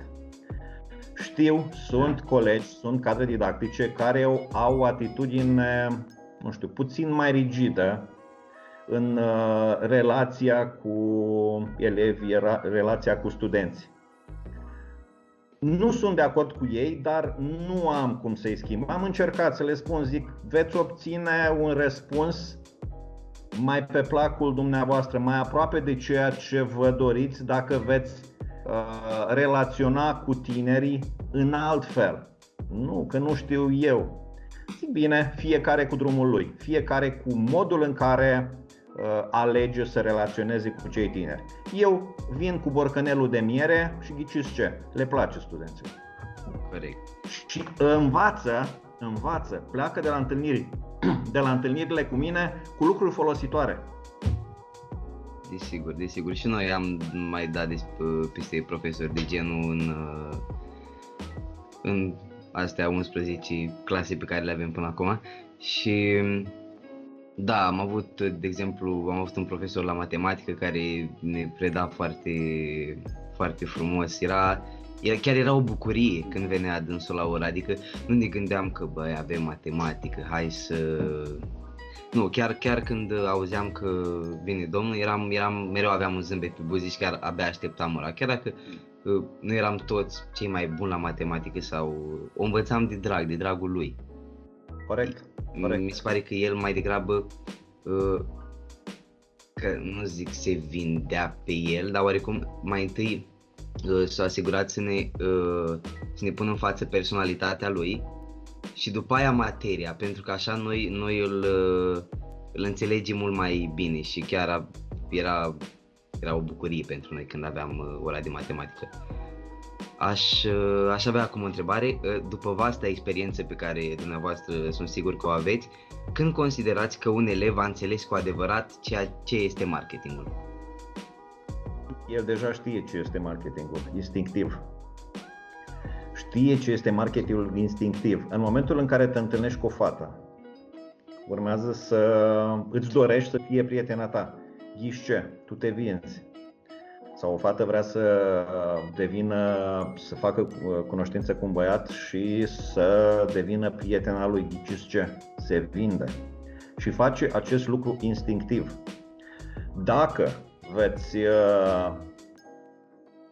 Știu, sunt colegi, sunt cadre didactice care au, au atitudine nu știu, puțin mai rigidă în uh, relația cu elevii, relația cu studenți. Nu sunt de acord cu ei, dar nu am cum să-i schimb. Am încercat să le spun, zic, veți obține un răspuns mai pe placul dumneavoastră, mai aproape de ceea ce vă doriți dacă veți uh, relaționa cu tinerii în alt fel. Nu, că nu știu eu Zic bine, fiecare cu drumul lui, fiecare cu modul în care uh, alege să relaționeze cu cei tineri. Eu vin cu borcanelul de miere și ghiciți ce? Le place studenților. Corect. Și învață, învață, pleacă de la întâlniri, de la întâlnirile cu mine cu lucruri folositoare. Desigur, desigur. Și noi am mai dat peste profesori de genul în, uh, în astea 11 clase pe care le avem până acum și da, am avut, de exemplu, am avut un profesor la matematică care ne preda foarte, foarte frumos. Era, el chiar era o bucurie când venea dânsul la ora, adică nu ne gândeam că băi, avem matematică, hai să... Nu, chiar, chiar când auzeam că vine domnul, eram, eram, mereu aveam un zâmbet pe buzi și chiar abia așteptam ora. Chiar dacă nu eram toți cei mai buni la matematică sau o învățam de drag, de dragul lui. Corect. Corect. Mi se pare că el mai degrabă uh, că nu zic se vindea pe el, dar oarecum mai întâi uh, s-a asigurat să ne, uh, să ne pună în față personalitatea lui și după aia materia, pentru că așa noi, noi îl, uh, îl înțelegem mult mai bine și chiar a, era, era o bucurie pentru noi când aveam uh, ora de matematică. Aș, uh, aș avea acum o întrebare, uh, după vasta experiență pe care dumneavoastră sunt sigur că o aveți, când considerați că un elev a înțeles cu adevărat ceea ce este marketingul? El deja știe ce este marketingul, instinctiv. Știe ce este marketingul instinctiv. În momentul în care te întâlnești cu o fată, urmează să îți dorești să fie prietena ta. Ghiși ce? Tu te vinzi sau o fată vrea să devină, să facă cunoștință cu un băiat și să devină prietena lui, ghiciți ce? Se vinde. Și face acest lucru instinctiv. Dacă veți uh,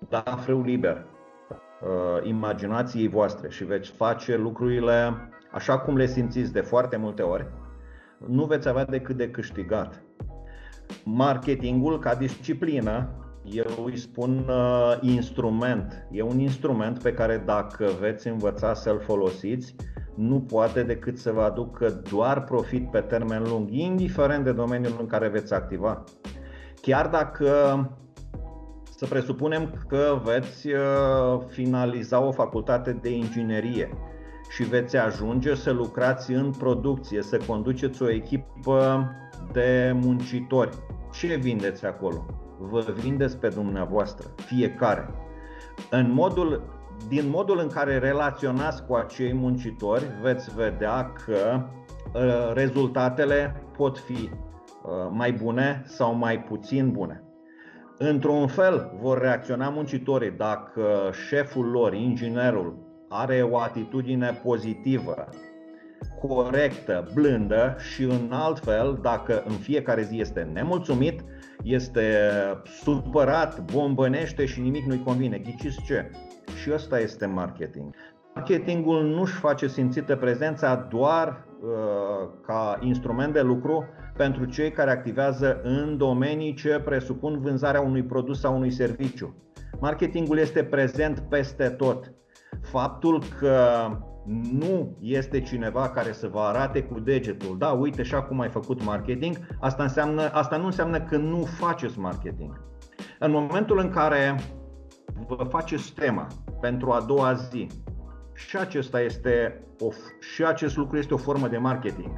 da frâu liber uh, imaginației voastre și veți face lucrurile așa cum le simțiți de foarte multe ori, nu veți avea decât de câștigat. Marketingul ca disciplină eu îi spun uh, instrument. E un instrument pe care dacă veți învăța să-l folosiți, nu poate decât să vă aducă doar profit pe termen lung, indiferent de domeniul în care veți activa. Chiar dacă să presupunem că veți uh, finaliza o facultate de inginerie și veți ajunge să lucrați în producție, să conduceți o echipă de muncitori. Ce vindeți acolo? Vă vindeți pe dumneavoastră, fiecare. În modul, din modul în care relaționați cu acei muncitori, veți vedea că uh, rezultatele pot fi uh, mai bune sau mai puțin bune. Într-un fel vor reacționa muncitorii dacă șeful lor, inginerul, are o atitudine pozitivă, corectă, blândă și în alt fel, dacă în fiecare zi este nemulțumit, este supărat, bombănește și nimic nu-i convine. Ghiciți ce? Și ăsta este marketing. Marketingul nu-și face simțită prezența doar uh, ca instrument de lucru pentru cei care activează în domenii ce presupun vânzarea unui produs sau unui serviciu. Marketingul este prezent peste tot. Faptul că nu este cineva care să vă arate cu degetul, da, uite și acum ai făcut marketing, asta, înseamnă, asta nu înseamnă că nu faceți marketing. În momentul în care vă faceți tema pentru a doua zi, și acesta este o, și acest lucru este o formă de marketing.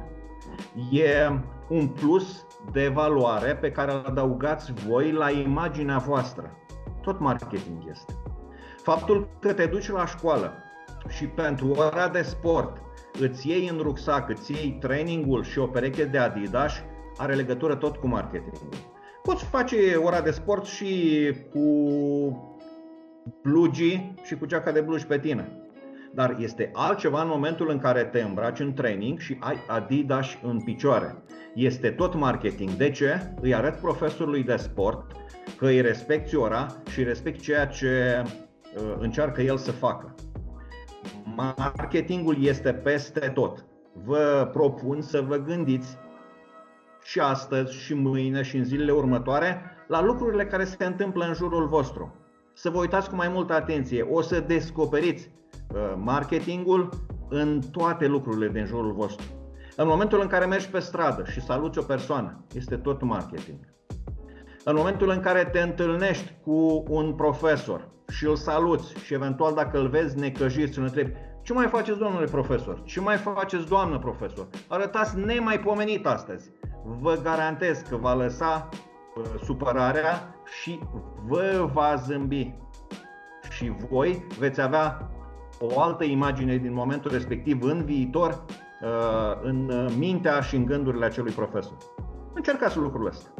E un plus de valoare pe care îl adăugați voi la imaginea voastră. Tot marketing este. Faptul că te duci la școală și pentru ora de sport îți iei în rucsac, îți iei trainingul și o pereche de Adidas, are legătură tot cu marketingul. Poți face ora de sport și cu blugii și cu geaca de blugi pe tine. Dar este altceva în momentul în care te îmbraci în training și ai Adidas în picioare. Este tot marketing. De ce? Îi arăt profesorului de sport că îi respecti ora și respecti ceea ce uh, încearcă el să facă. Marketingul este peste tot. Vă propun să vă gândiți și astăzi, și mâine, și în zilele următoare la lucrurile care se întâmplă în jurul vostru. Să vă uitați cu mai multă atenție. O să descoperiți uh, marketingul în toate lucrurile din jurul vostru. În momentul în care mergi pe stradă și saluți o persoană, este tot marketing. În momentul în care te întâlnești cu un profesor și îl saluți și eventual dacă îl vezi necăjit și îl întrebi ce mai faceți domnule profesor? Ce mai faceți doamnă profesor? Arătați nemaipomenit astăzi. Vă garantez că va lăsa uh, supărarea și vă va zâmbi. Și voi veți avea o altă imagine din momentul respectiv în viitor, uh, în mintea și în gândurile acelui profesor. Încercați lucrul ăsta.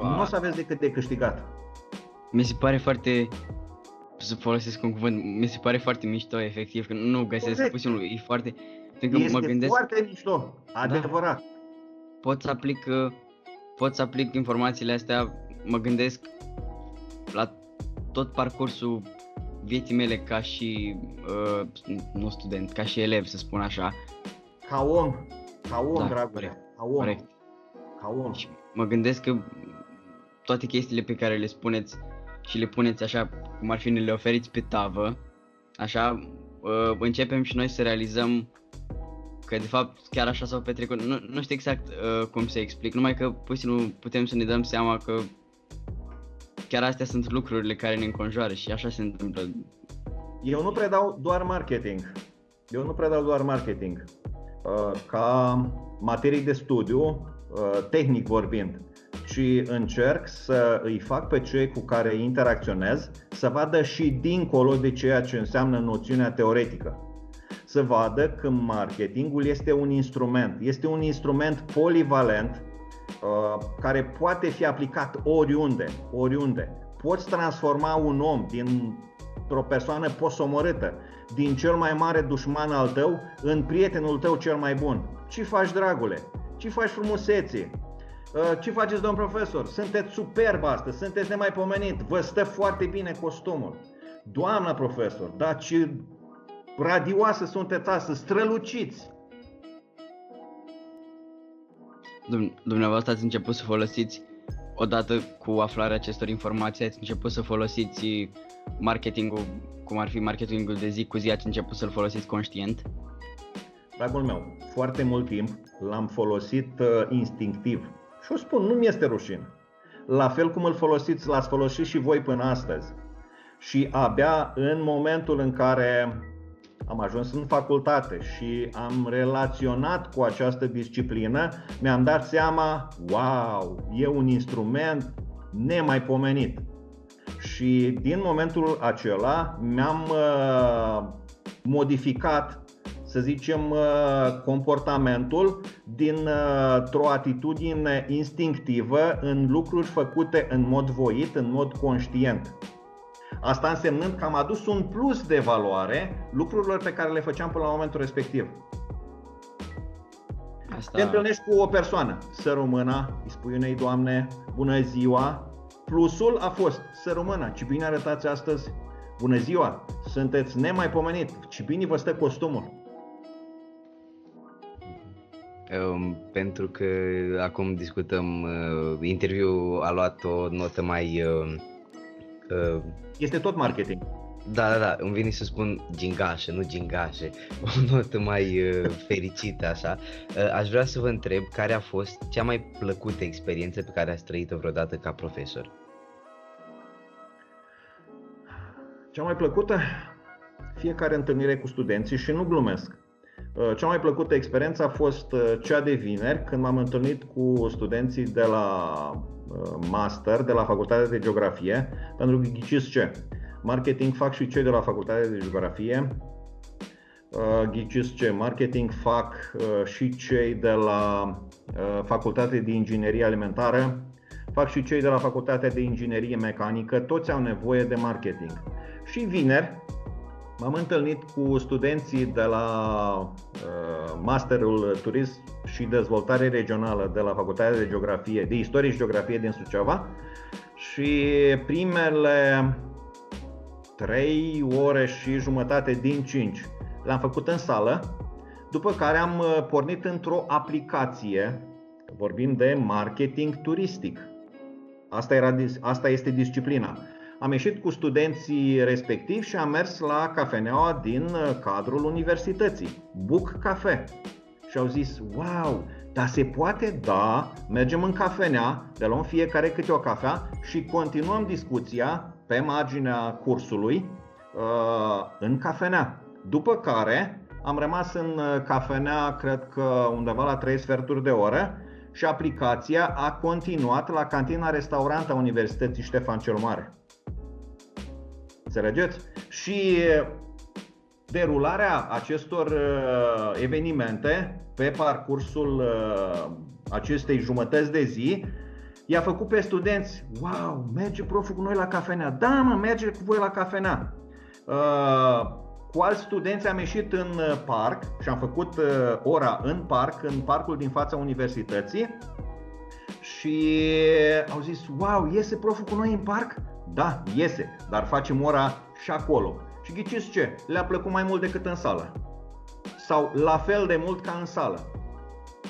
Wow. Nu o să aveți decât de câștigat. Mi se pare foarte să folosesc un cuvânt, mi se pare foarte mișto, efectiv, că nu găsesc pus un e foarte... Este mă gândesc, foarte mișto, da. adevărat. Da, pot să aplic, pot să aplic informațiile astea, mă gândesc la tot parcursul vieții mele ca și, uh, nu student, ca și elev, să spun așa, ca om, ca om, Da, dragule, corect, ca om, Corect. ca om. Și mă gândesc că toate chestiile pe care le spuneți și le puneți așa cum ar fi ne le oferiți pe tavă, așa uh, începem și noi să realizăm că de fapt chiar așa s-au petrecut. Nu, nu știu exact uh, cum să explic, numai că pur și simplu putem să ne dăm seama că chiar astea sunt lucrurile care ne înconjoară și așa se întâmplă. Eu nu predau doar marketing. Eu nu predau doar marketing. Uh, Ca materii de studiu, uh, tehnic vorbind, ci încerc să îi fac pe cei cu care interacționez să vadă și dincolo de ceea ce înseamnă noțiunea teoretică. Să vadă că marketingul este un instrument, este un instrument polivalent uh, care poate fi aplicat oriunde, oriunde. Poți transforma un om dintr-o persoană posomorâtă, din cel mai mare dușman al tău, în prietenul tău cel mai bun. Ce faci, dragule? Ce faci frumusețe? Uh, Ce faceți, domn profesor? Sunteți superb astăzi, sunteți nemaipomenit, vă stă foarte bine costumul. Doamna profesor, da ce radioasă sunteți astăzi, străluciți! Dum- Dumneavoastră ați început să folosiți, odată cu aflarea acestor informații, ați început să folosiți marketingul, cum ar fi marketingul de zi cu zi, ați început să-l folosiți conștient? Dragul meu, foarte mult timp l-am folosit uh, instinctiv. Și o spun, nu mi este rușine. La fel cum îl folosiți, l-ați folosit și voi până astăzi. Și abia în momentul în care am ajuns în facultate și am relaționat cu această disciplină, mi-am dat seama, wow, e un instrument nemaipomenit. Și din momentul acela mi-am uh, modificat să zicem, uh, comportamentul dintr-o atitudine instinctivă în lucruri făcute în mod voit, în mod conștient. Asta însemnând că am adus un plus de valoare lucrurilor pe care le făceam până la momentul respectiv. Asta... Te întâlnești cu o persoană, sără mâna, îi spui unei doamne, bună ziua. Plusul a fost, sără mâna, ce bine arătați astăzi, bună ziua, sunteți nemaipomenit, ce bine vă stă costumul. Um, pentru că acum discutăm, uh, interviul a luat o notă mai... Uh, uh, Este tot marketing. da, da, da, îmi vine să spun gingașă, nu gingașe, o notă mai uh, fericită așa. Uh, aș vrea să vă întreb care a fost cea mai plăcută experiență pe care ați trăit-o vreodată ca profesor. Cea mai plăcută? Fiecare întâlnire cu studenții și nu glumesc. Uh, Cea mai plăcută experiență a fost uh, cea de vineri, când m-am întâlnit cu studenții de la uh, master, de la Facultatea de Geografie, pentru că ghiciți ce? Marketing fac și cei de la Facultatea de Geografie. Uh, Ghiciți ce? Marketing fac uh, și cei de la uh, Facultatea de Inginerie Alimentară, fac și cei de la Facultatea de Inginerie Mecanică, toți au nevoie de marketing. Și vineri m-am întâlnit cu studenții de la uh, Masterul Turism și Dezvoltare Regională de la Facultatea de Geografie, de Istorie și Geografie din Suceava și primele 3 ore și jumătate din 5 le-am făcut în sală, după care am uh, pornit într-o aplicație, vorbim de marketing turistic. Asta, era, dis- asta este disciplina. Am ieșit cu studenții respectivi și am mers la cafeneaua din uh, cadrul universității, Book Cafe. Și au zis, wow, dar se poate? Da, mergem în cafenea, le luăm fiecare câte o cafea și continuăm discuția pe marginea cursului uh, în cafenea. După care am rămas în uh, cafenea, cred că undeva la 3 sferturi de oră și aplicația a continuat la cantina restaurant a Universității Ștefan cel Mare. Înțelegeți? Și derularea acestor uh, evenimente pe parcursul uh, acestei jumătăți de zi i-a făcut pe studenți, wow, merge proful cu noi la cafenea. Da, mă, merge cu voi la cafenea. Uh, cu alți studenți am ieșit în uh, parc și am făcut uh, ora în parc, în parcul din fața universității și au zis, wow, iese proful cu noi în parc? Da, iese, dar facem ora și acolo. Și ghiciți ce? Le-a plăcut mai mult decât în sală. sau la fel de mult ca în sală.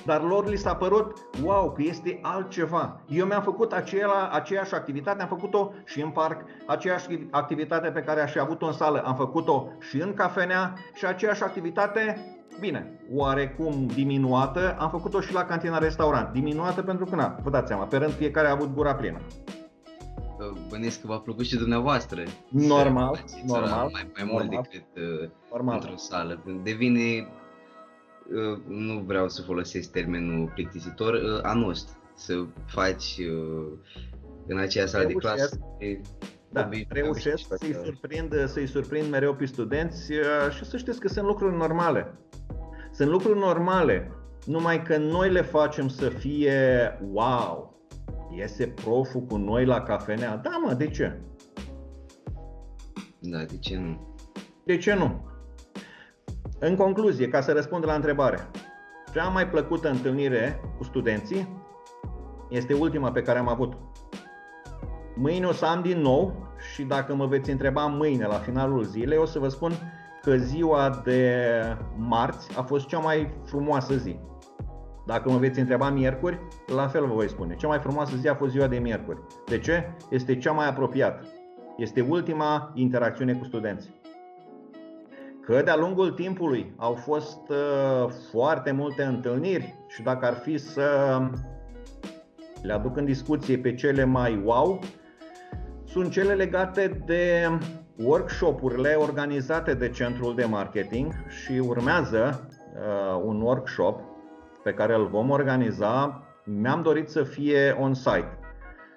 Dar lor li s-a părut, wow, că este altceva. Eu mi-am făcut aceea, aceeași activitate, am făcut-o și în parc, aceeași activitate pe care aș fi avut-o în sală, am făcut-o și în cafenea și aceeași activitate, bine, oarecum diminuată, am făcut-o și la cantina restaurant. Diminuată pentru că, na, vă dați seama, pe rând fiecare a avut gura plină. Bănesc că v-a plăcut și dumneavoastră. Normal, normal. Mai, mai normal, mult decât uh, normal. într-o sală. Devine, uh, nu vreau să folosesc termenul plictisitor, uh, anost. Să faci uh, în aceea sală de Reușesc. clasă. e Da, hobby- reușesc hobby- să-i surprind, să-i surprind mereu pe studenți uh, și să știți că sunt lucruri normale. Sunt lucruri normale, numai că noi le facem să fie wow. Iese proful cu noi la cafenea? Da, mă, de ce? Da, de ce nu? De ce nu? În concluzie, ca să răspund la întrebare, cea mai plăcută întâlnire cu studenții este ultima pe care am avut. Mâine o să am din nou și dacă mă veți întreba mâine la finalul zilei, o să vă spun că ziua de marți a fost cea mai frumoasă zi. Dacă mă veți întreba miercuri, la fel vă voi spune. Cea mai frumoasă zi a fost ziua de miercuri. De ce? Este cea mai apropiată. Este ultima interacțiune cu studenții. Că de-a lungul timpului au fost uh, foarte multe întâlniri și dacă ar fi să le aduc în discuție pe cele mai wow, sunt cele legate de workshopurile organizate de centrul de marketing și urmează uh, un workshop pe care îl vom organiza. Mi-am dorit să fie on-site.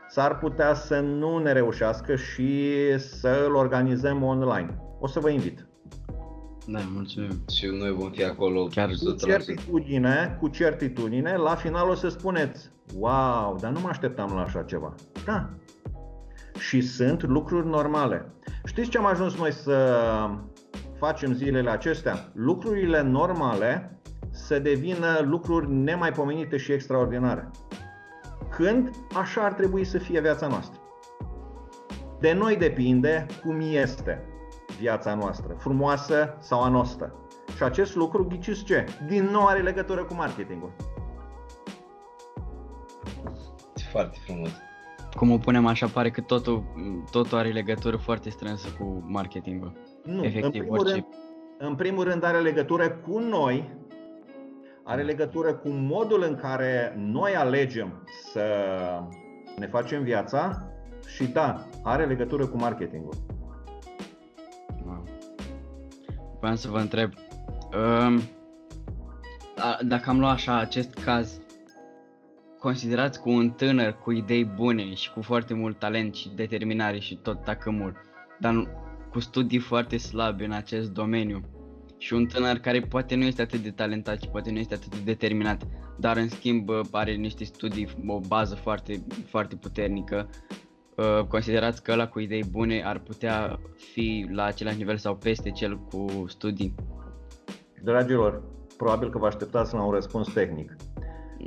S-ar putea să nu ne reușească și să îl organizăm online. O să vă invit. Da, mulțumim. Și noi vom fi acolo Chiar Cu 100%. certitudine, cu certitudine, la final o să spuneți Wow, dar nu mă așteptam la așa ceva. Da. Și sunt lucruri normale. Știți ce am ajuns noi să facem zilele acestea? Lucrurile normale să devină lucruri nemaipomenite și extraordinare. Când așa ar trebui să fie viața noastră. De noi depinde cum este viața noastră, frumoasă sau anostă. Și acest lucru, ghiciți ce? Din nou are legătură cu marketingul. Foarte frumos. Cum o punem așa, pare că totul, totul are legătură foarte strânsă cu marketingul. Nu, Efectiv, în primul, orice- rând, în primul rând are legătură cu noi, are legătură cu modul în care noi alegem să ne facem viața și da, are legătură cu marketingul. Wow. Vreau să vă întreb, um, a- dacă am luat așa acest caz, considerați cu un tânăr cu idei bune și cu foarte mult talent și determinare și tot tacâmul, dar nu- cu studii foarte slabe în acest domeniu și un tânăr care poate nu este atât de talentat și poate nu este atât de determinat, dar în schimb bă, are niște studii, o bază foarte, foarte puternică, Uh, considerați că ăla cu idei bune ar putea fi la același nivel sau peste cel cu studii? Dragilor, probabil că vă așteptați la un răspuns tehnic.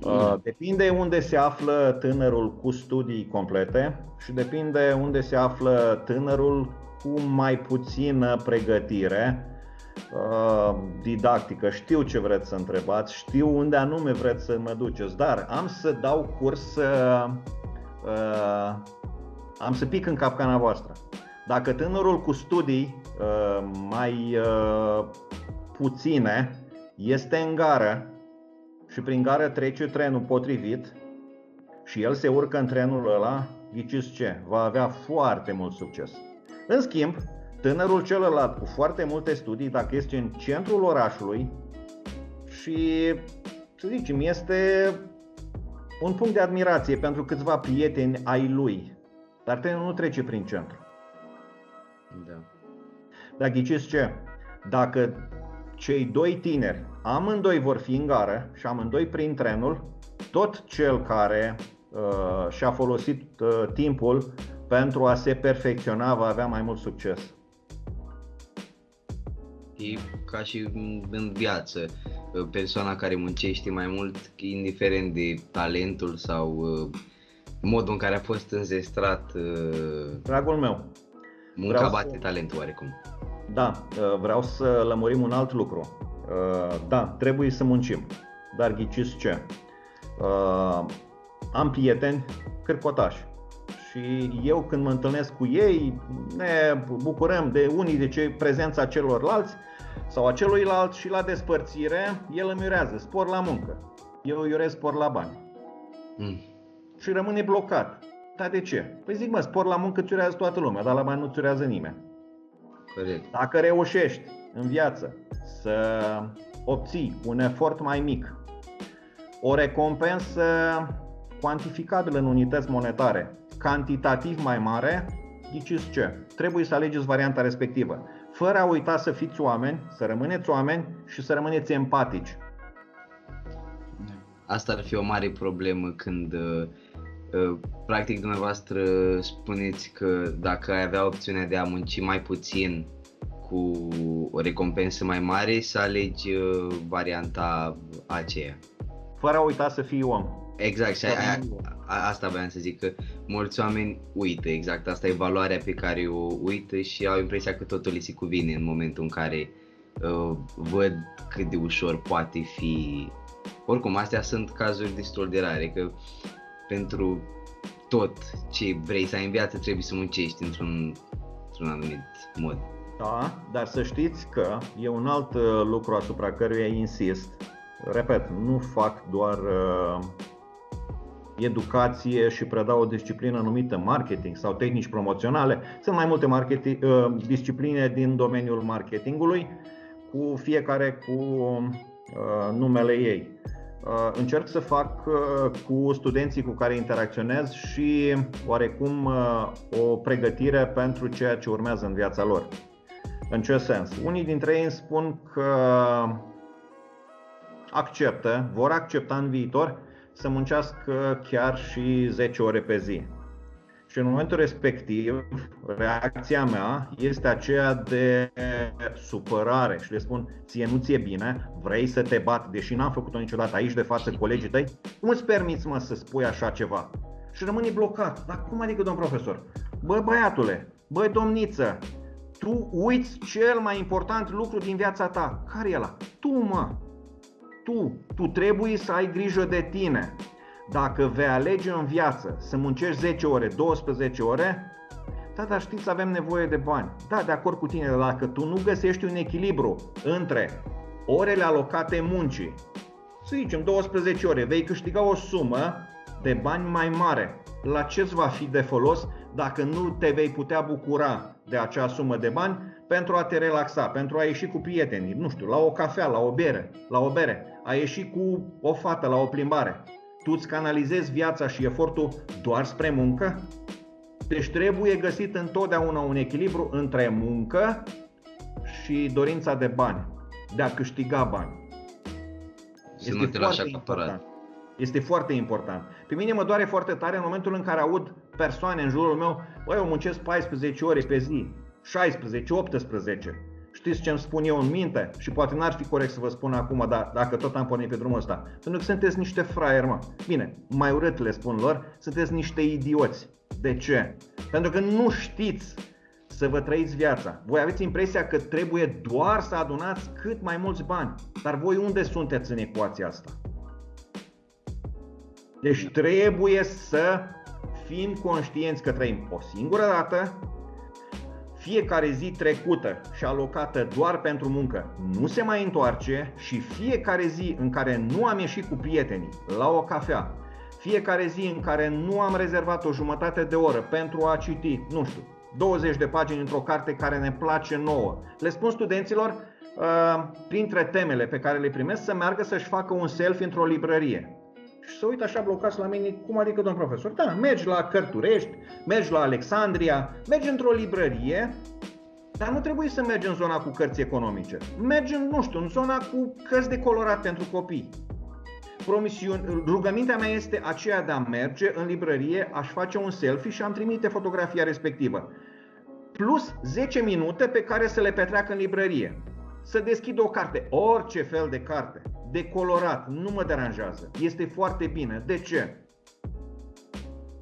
Uh, Depinde unde se află tânărul cu studii complete și depinde unde se află tânărul cu mai puțină pregătire uh, didactică. Știu ce vreți să întrebați, știu unde anume vreți să mă duceți, dar am să dau curs, uh, uh, am să pic în capcana voastră. Dacă tânărul cu studii uh, mai uh, puține este în gară și prin gară trece trenul potrivit și el se urcă în trenul ăla, ghiciți ce? Va avea foarte mult succes. În schimb, tânărul celălalt cu foarte multe studii, dacă este în centrul orașului și, să zicem, este un punct de admirație pentru câțiva prieteni ai lui, dar trenul nu trece prin centru. Da. Dar ghiciți ce? Dacă cei doi tineri, amândoi vor fi în gară și amândoi prin trenul, tot cel care uh, și-a folosit uh, timpul pentru a se perfecționa va avea mai mult succes. E ca și în viață, persoana care muncește mai mult, indiferent de talentul sau uh, modul în care a fost înzestrat, uh, Dragul meu, munca Vreau să- bate talentul oarecum. da, uh, vreau să lămurim un alt lucru. Uh, da, trebuie să muncim, dar ghiciți ce? Uh, am prieteni cârcotași și eu când mă întâlnesc cu ei ne bucurăm de unii de ce prezența celorlalți sau a celuilalt și la despărțire el îmi urează spor la muncă. Eu îi urez spor la bani. Mm. Și rămâne blocat. Dar de ce? Păi zic, mă, spor la muncă îți urează toată lumea, dar la bani nu îți urează nimeni. Corect. Dacă reușești în viață să obții un efort mai mic, o recompensă cuantificabilă în unități monetare, cantitativ mai mare, ghiciți ce? Trebuie să alegeți varianta respectivă, fără a uita să fiți oameni, să rămâneți oameni și să rămâneți empatici. Asta ar fi o mare problemă când uh, uh, practic dumneavoastră spuneți că dacă ai avea opțiunea de a munci mai puțin cu o recompensă mai mare, să alegi uh, varianta aceea. Fără a uita să fii om. Exact, și aia, a, asta vreau să zic că mulți oameni uită, exact, asta e valoarea pe care o uită și au impresia că totul li se cuvine în momentul în care uh, văd cât de ușor poate fi. Oricum, astea sunt cazuri destul de rare, că pentru tot ce vrei să ai în viață trebuie să muncești într-un, într-un anumit mod. Da, dar să știți că e un alt uh, lucru asupra căruia insist. Repet, nu fac doar uh, educație și predau o disciplină numită marketing sau tehnici promoționale. Sunt mai multe marketing, uh, discipline din domeniul marketingului, cu fiecare cu uh, numele ei. Uh, încerc să fac cu studenții cu care interacționez și oarecum o pregătire pentru ceea ce urmează în viața lor. În ce sens? Unii dintre ei îmi spun că acceptă, vor accepta în viitor să muncească chiar și 10 ore pe zi. Și în momentul respectiv, reacția mea este aceea de supărare și le spun, ție nu ție bine, vrei să te bat, deși n-am făcut-o niciodată aici de față colegii tăi, cum îți permiți mă să spui așa ceva? Și rămâni blocat. Dar cum adică, domn profesor? Bă, băiatule, bă, domniță, tu uiți cel mai important lucru din viața ta. Care e ăla? Tu, mă, tu, tu trebuie să ai grijă de tine. Dacă vei alege în viață să muncești 10 ore, 12 ore, da, dar știți, avem nevoie de bani. Da, de acord cu tine, dacă tu nu găsești un echilibru între orele alocate muncii, să zicem 12 ore, vei câștiga o sumă de bani mai mare. La ce îți va fi de folos dacă nu te vei putea bucura de acea sumă de bani pentru a te relaxa, pentru a ieși cu prietenii, nu știu, la o cafea, la o bere, la o bere, a ieși cu o fată la o plimbare. Tu îți canalizezi viața și efortul doar spre muncă? Deci trebuie găsit întotdeauna un echilibru între muncă și dorința de bani, de a câștiga bani. Să este nu te lași acaparat. Este foarte important. Pe mine mă doare foarte tare în momentul în care aud persoane în jurul meu, băi, eu muncesc 14 ore pe zi, 16, 18. Știți ce îmi spun eu în minte? Și poate n-ar fi corect să vă spun acum, dar dacă tot am pornit pe drumul ăsta. Pentru că sunteți niște fraieri, mă. Bine, mai urât le spun lor, sunteți niște idioți. De ce? Pentru că nu știți să vă trăiți viața. Voi aveți impresia că trebuie doar să adunați cât mai mulți bani. Dar voi unde sunteți în ecuația asta? Deci trebuie să fim conștienți că trăim o singură dată, fiecare zi trecută și alocată doar pentru muncă. Nu se mai întoarce și fiecare zi în care nu am ieșit cu prietenii la o cafea, fiecare zi în care nu am rezervat o jumătate de oră pentru a citi, nu știu, 20 de pagini într-o carte care ne place nouă. Le spun studenților, uh, printre temele pe care le primesc, să meargă să-și facă un selfie într-o librărie și să uită așa blocați la mine, cum adică, domn profesor? Da, mergi la Cărturești, mergi la Alexandria, mergi într-o librărie, dar nu trebuie să mergi în zona cu cărți economice. Mergi, în, nu știu, în zona cu cărți de colorat pentru copii. Promisiun, rugămintea mea este aceea de a merge în librărie, aș face un selfie și am trimite fotografia respectivă. Plus 10 minute pe care să le petreacă în librărie. Să deschid o carte, orice fel de carte decolorat, nu mă deranjează. Este foarte bine. De ce?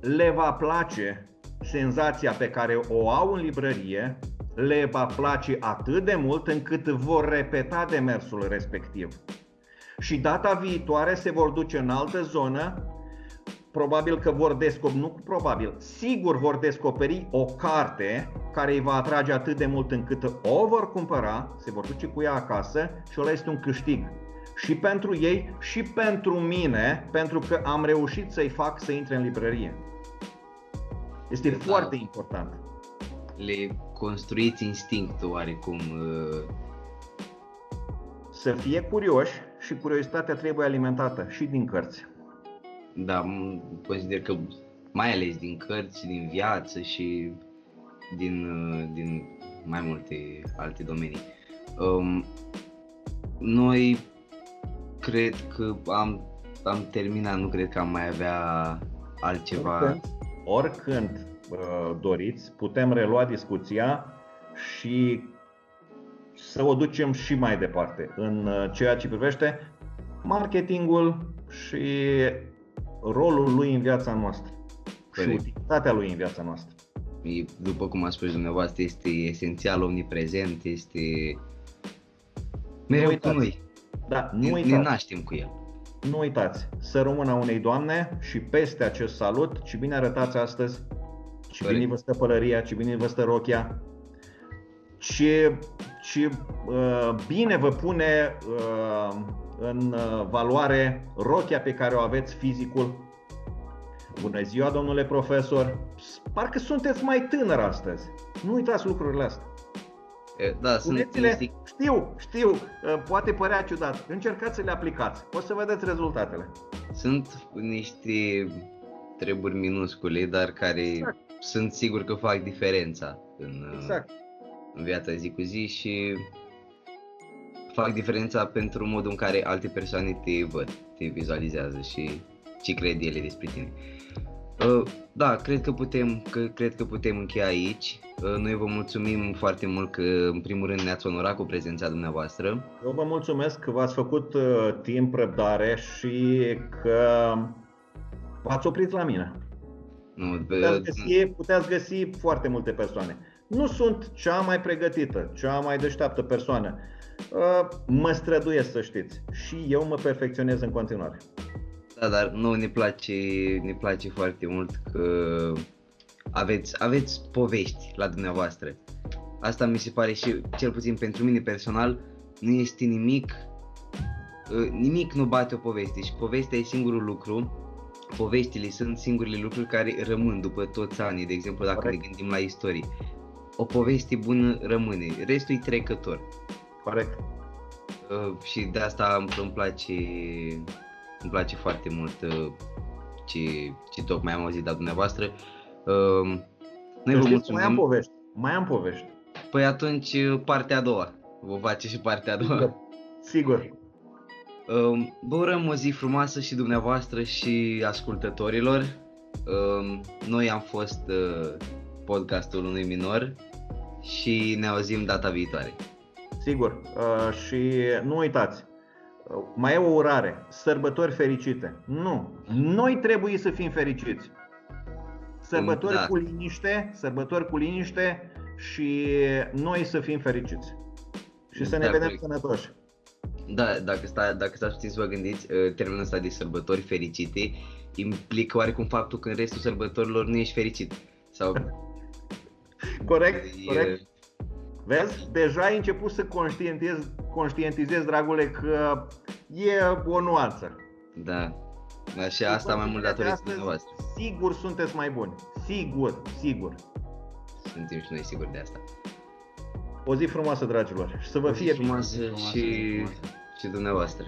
Le va place senzația pe care o au în librărie le va place atât de mult încât vor repeta demersul respectiv. Și data viitoare se vor duce în altă zonă, probabil că vor descoperi, nu probabil, sigur vor descoperi o carte care îi va atrage atât de mult încât o vor cumpăra, se vor duce cu ea acasă și ăla este un câștig. Și pentru ei și pentru mine, pentru că am reușit să-i fac să intre în librărie. Este da. foarte important. Le construiți instinctul oarecum. Uh, să fie curioși și curiozitatea trebuie alimentată și din cărți. Da, consider că mai ales din cărți, din viață și din, uh, din mai multe alte domenii. Um, noi cred că am, am terminat, nu cred că am mai avea altceva. Oricând, oricând uh, doriți, putem relua discuția și să o ducem și mai departe în uh, ceea ce privește marketingul și rolul lui în viața noastră Corect. și utilitatea lui în viața noastră. După cum a spus dumneavoastră, este esențial, omniprezent, este mereu cu noi. Da, nu ne, ne naștem cu el. Nu uitați, să rămână unei doamne și peste acest salut, ce bine arătați astăzi, ce bine vă stă pălăria, ce bine vă stă rochia, ce, ce uh, bine vă pune uh, în uh, valoare rochia pe care o aveți, fizicul. Bună ziua, domnule profesor! Parcă sunteți mai tânăr astăzi. Nu uitați lucrurile astea. Da, sunt niște... Știu, știu, poate părea ciudat. Încercați să le aplicați. O să vedeți rezultatele. Sunt niște treburi minuscule, dar care exact. sunt sigur că fac diferența în, exact. în viața zi cu zi și fac diferența pentru modul în care alte persoane te văd, te vizualizează și ce cred ele despre tine. Uh, da, cred că putem, că, cred că putem încheia aici. Uh, noi vă mulțumim foarte mult că în primul rând ne-ați onorat cu prezența dumneavoastră. Eu vă mulțumesc că v-ați făcut uh, timp, răbdare și că v-ați oprit la mine. Nu, puteați, găsi, puteați găsi foarte multe persoane. Nu sunt cea mai pregătită, cea mai deșteaptă persoană. Uh, mă străduiesc să știți și eu mă perfecționez în continuare. Da, dar nu ne place, ne place foarte mult că aveți, aveți povești la dumneavoastră. Asta mi se pare și, cel puțin pentru mine personal, nu este nimic, uh, nimic nu bate o poveste și povestea e singurul lucru, poveștile sunt singurele lucruri care rămân după toți anii, de exemplu dacă Correct. ne gândim la istorie. O poveste bună rămâne, restul e trecător. Corect. Uh, și de asta îmi place, îmi place foarte mult uh, ce, ce tocmai am auzit de dumneavoastră. Uh, noi vă mulțumim. Mai am povești. Mai am povești. Păi atunci uh, partea a doua. Vă face și partea a doua. Sigur. Sigur. Uh, vă urăm o zi frumoasă și dumneavoastră și ascultătorilor. Uh, noi am fost uh, podcastul unui minor și ne auzim data viitoare. Sigur. Uh, și nu uitați, uh, mai e o urare, sărbători fericite. Nu, noi trebuie să fim fericiți. Sărbători da. cu liniște, sărbători cu liniște și noi să fim fericiți. Și să ne da, vedem corect. sănătoși. Da, dacă, sta, dacă stați puțin să vă gândiți, uh, termenul ăsta de sărbători fericite implică oarecum faptul că în restul sărbătorilor nu ești fericit. Sau... corect, e, corect. Vezi? Deja ai început să conștientizezi, conștientizezi, dragule, că e o nuanță. Da. Așa asta mai mult datorită dumneavoastră. Sigur sunteți mai buni. Sigur, sigur. Suntem și noi siguri de asta. O zi frumoasă, dragilor. Și să vă o fie frumoasă, bine. și, și dumneavoastră.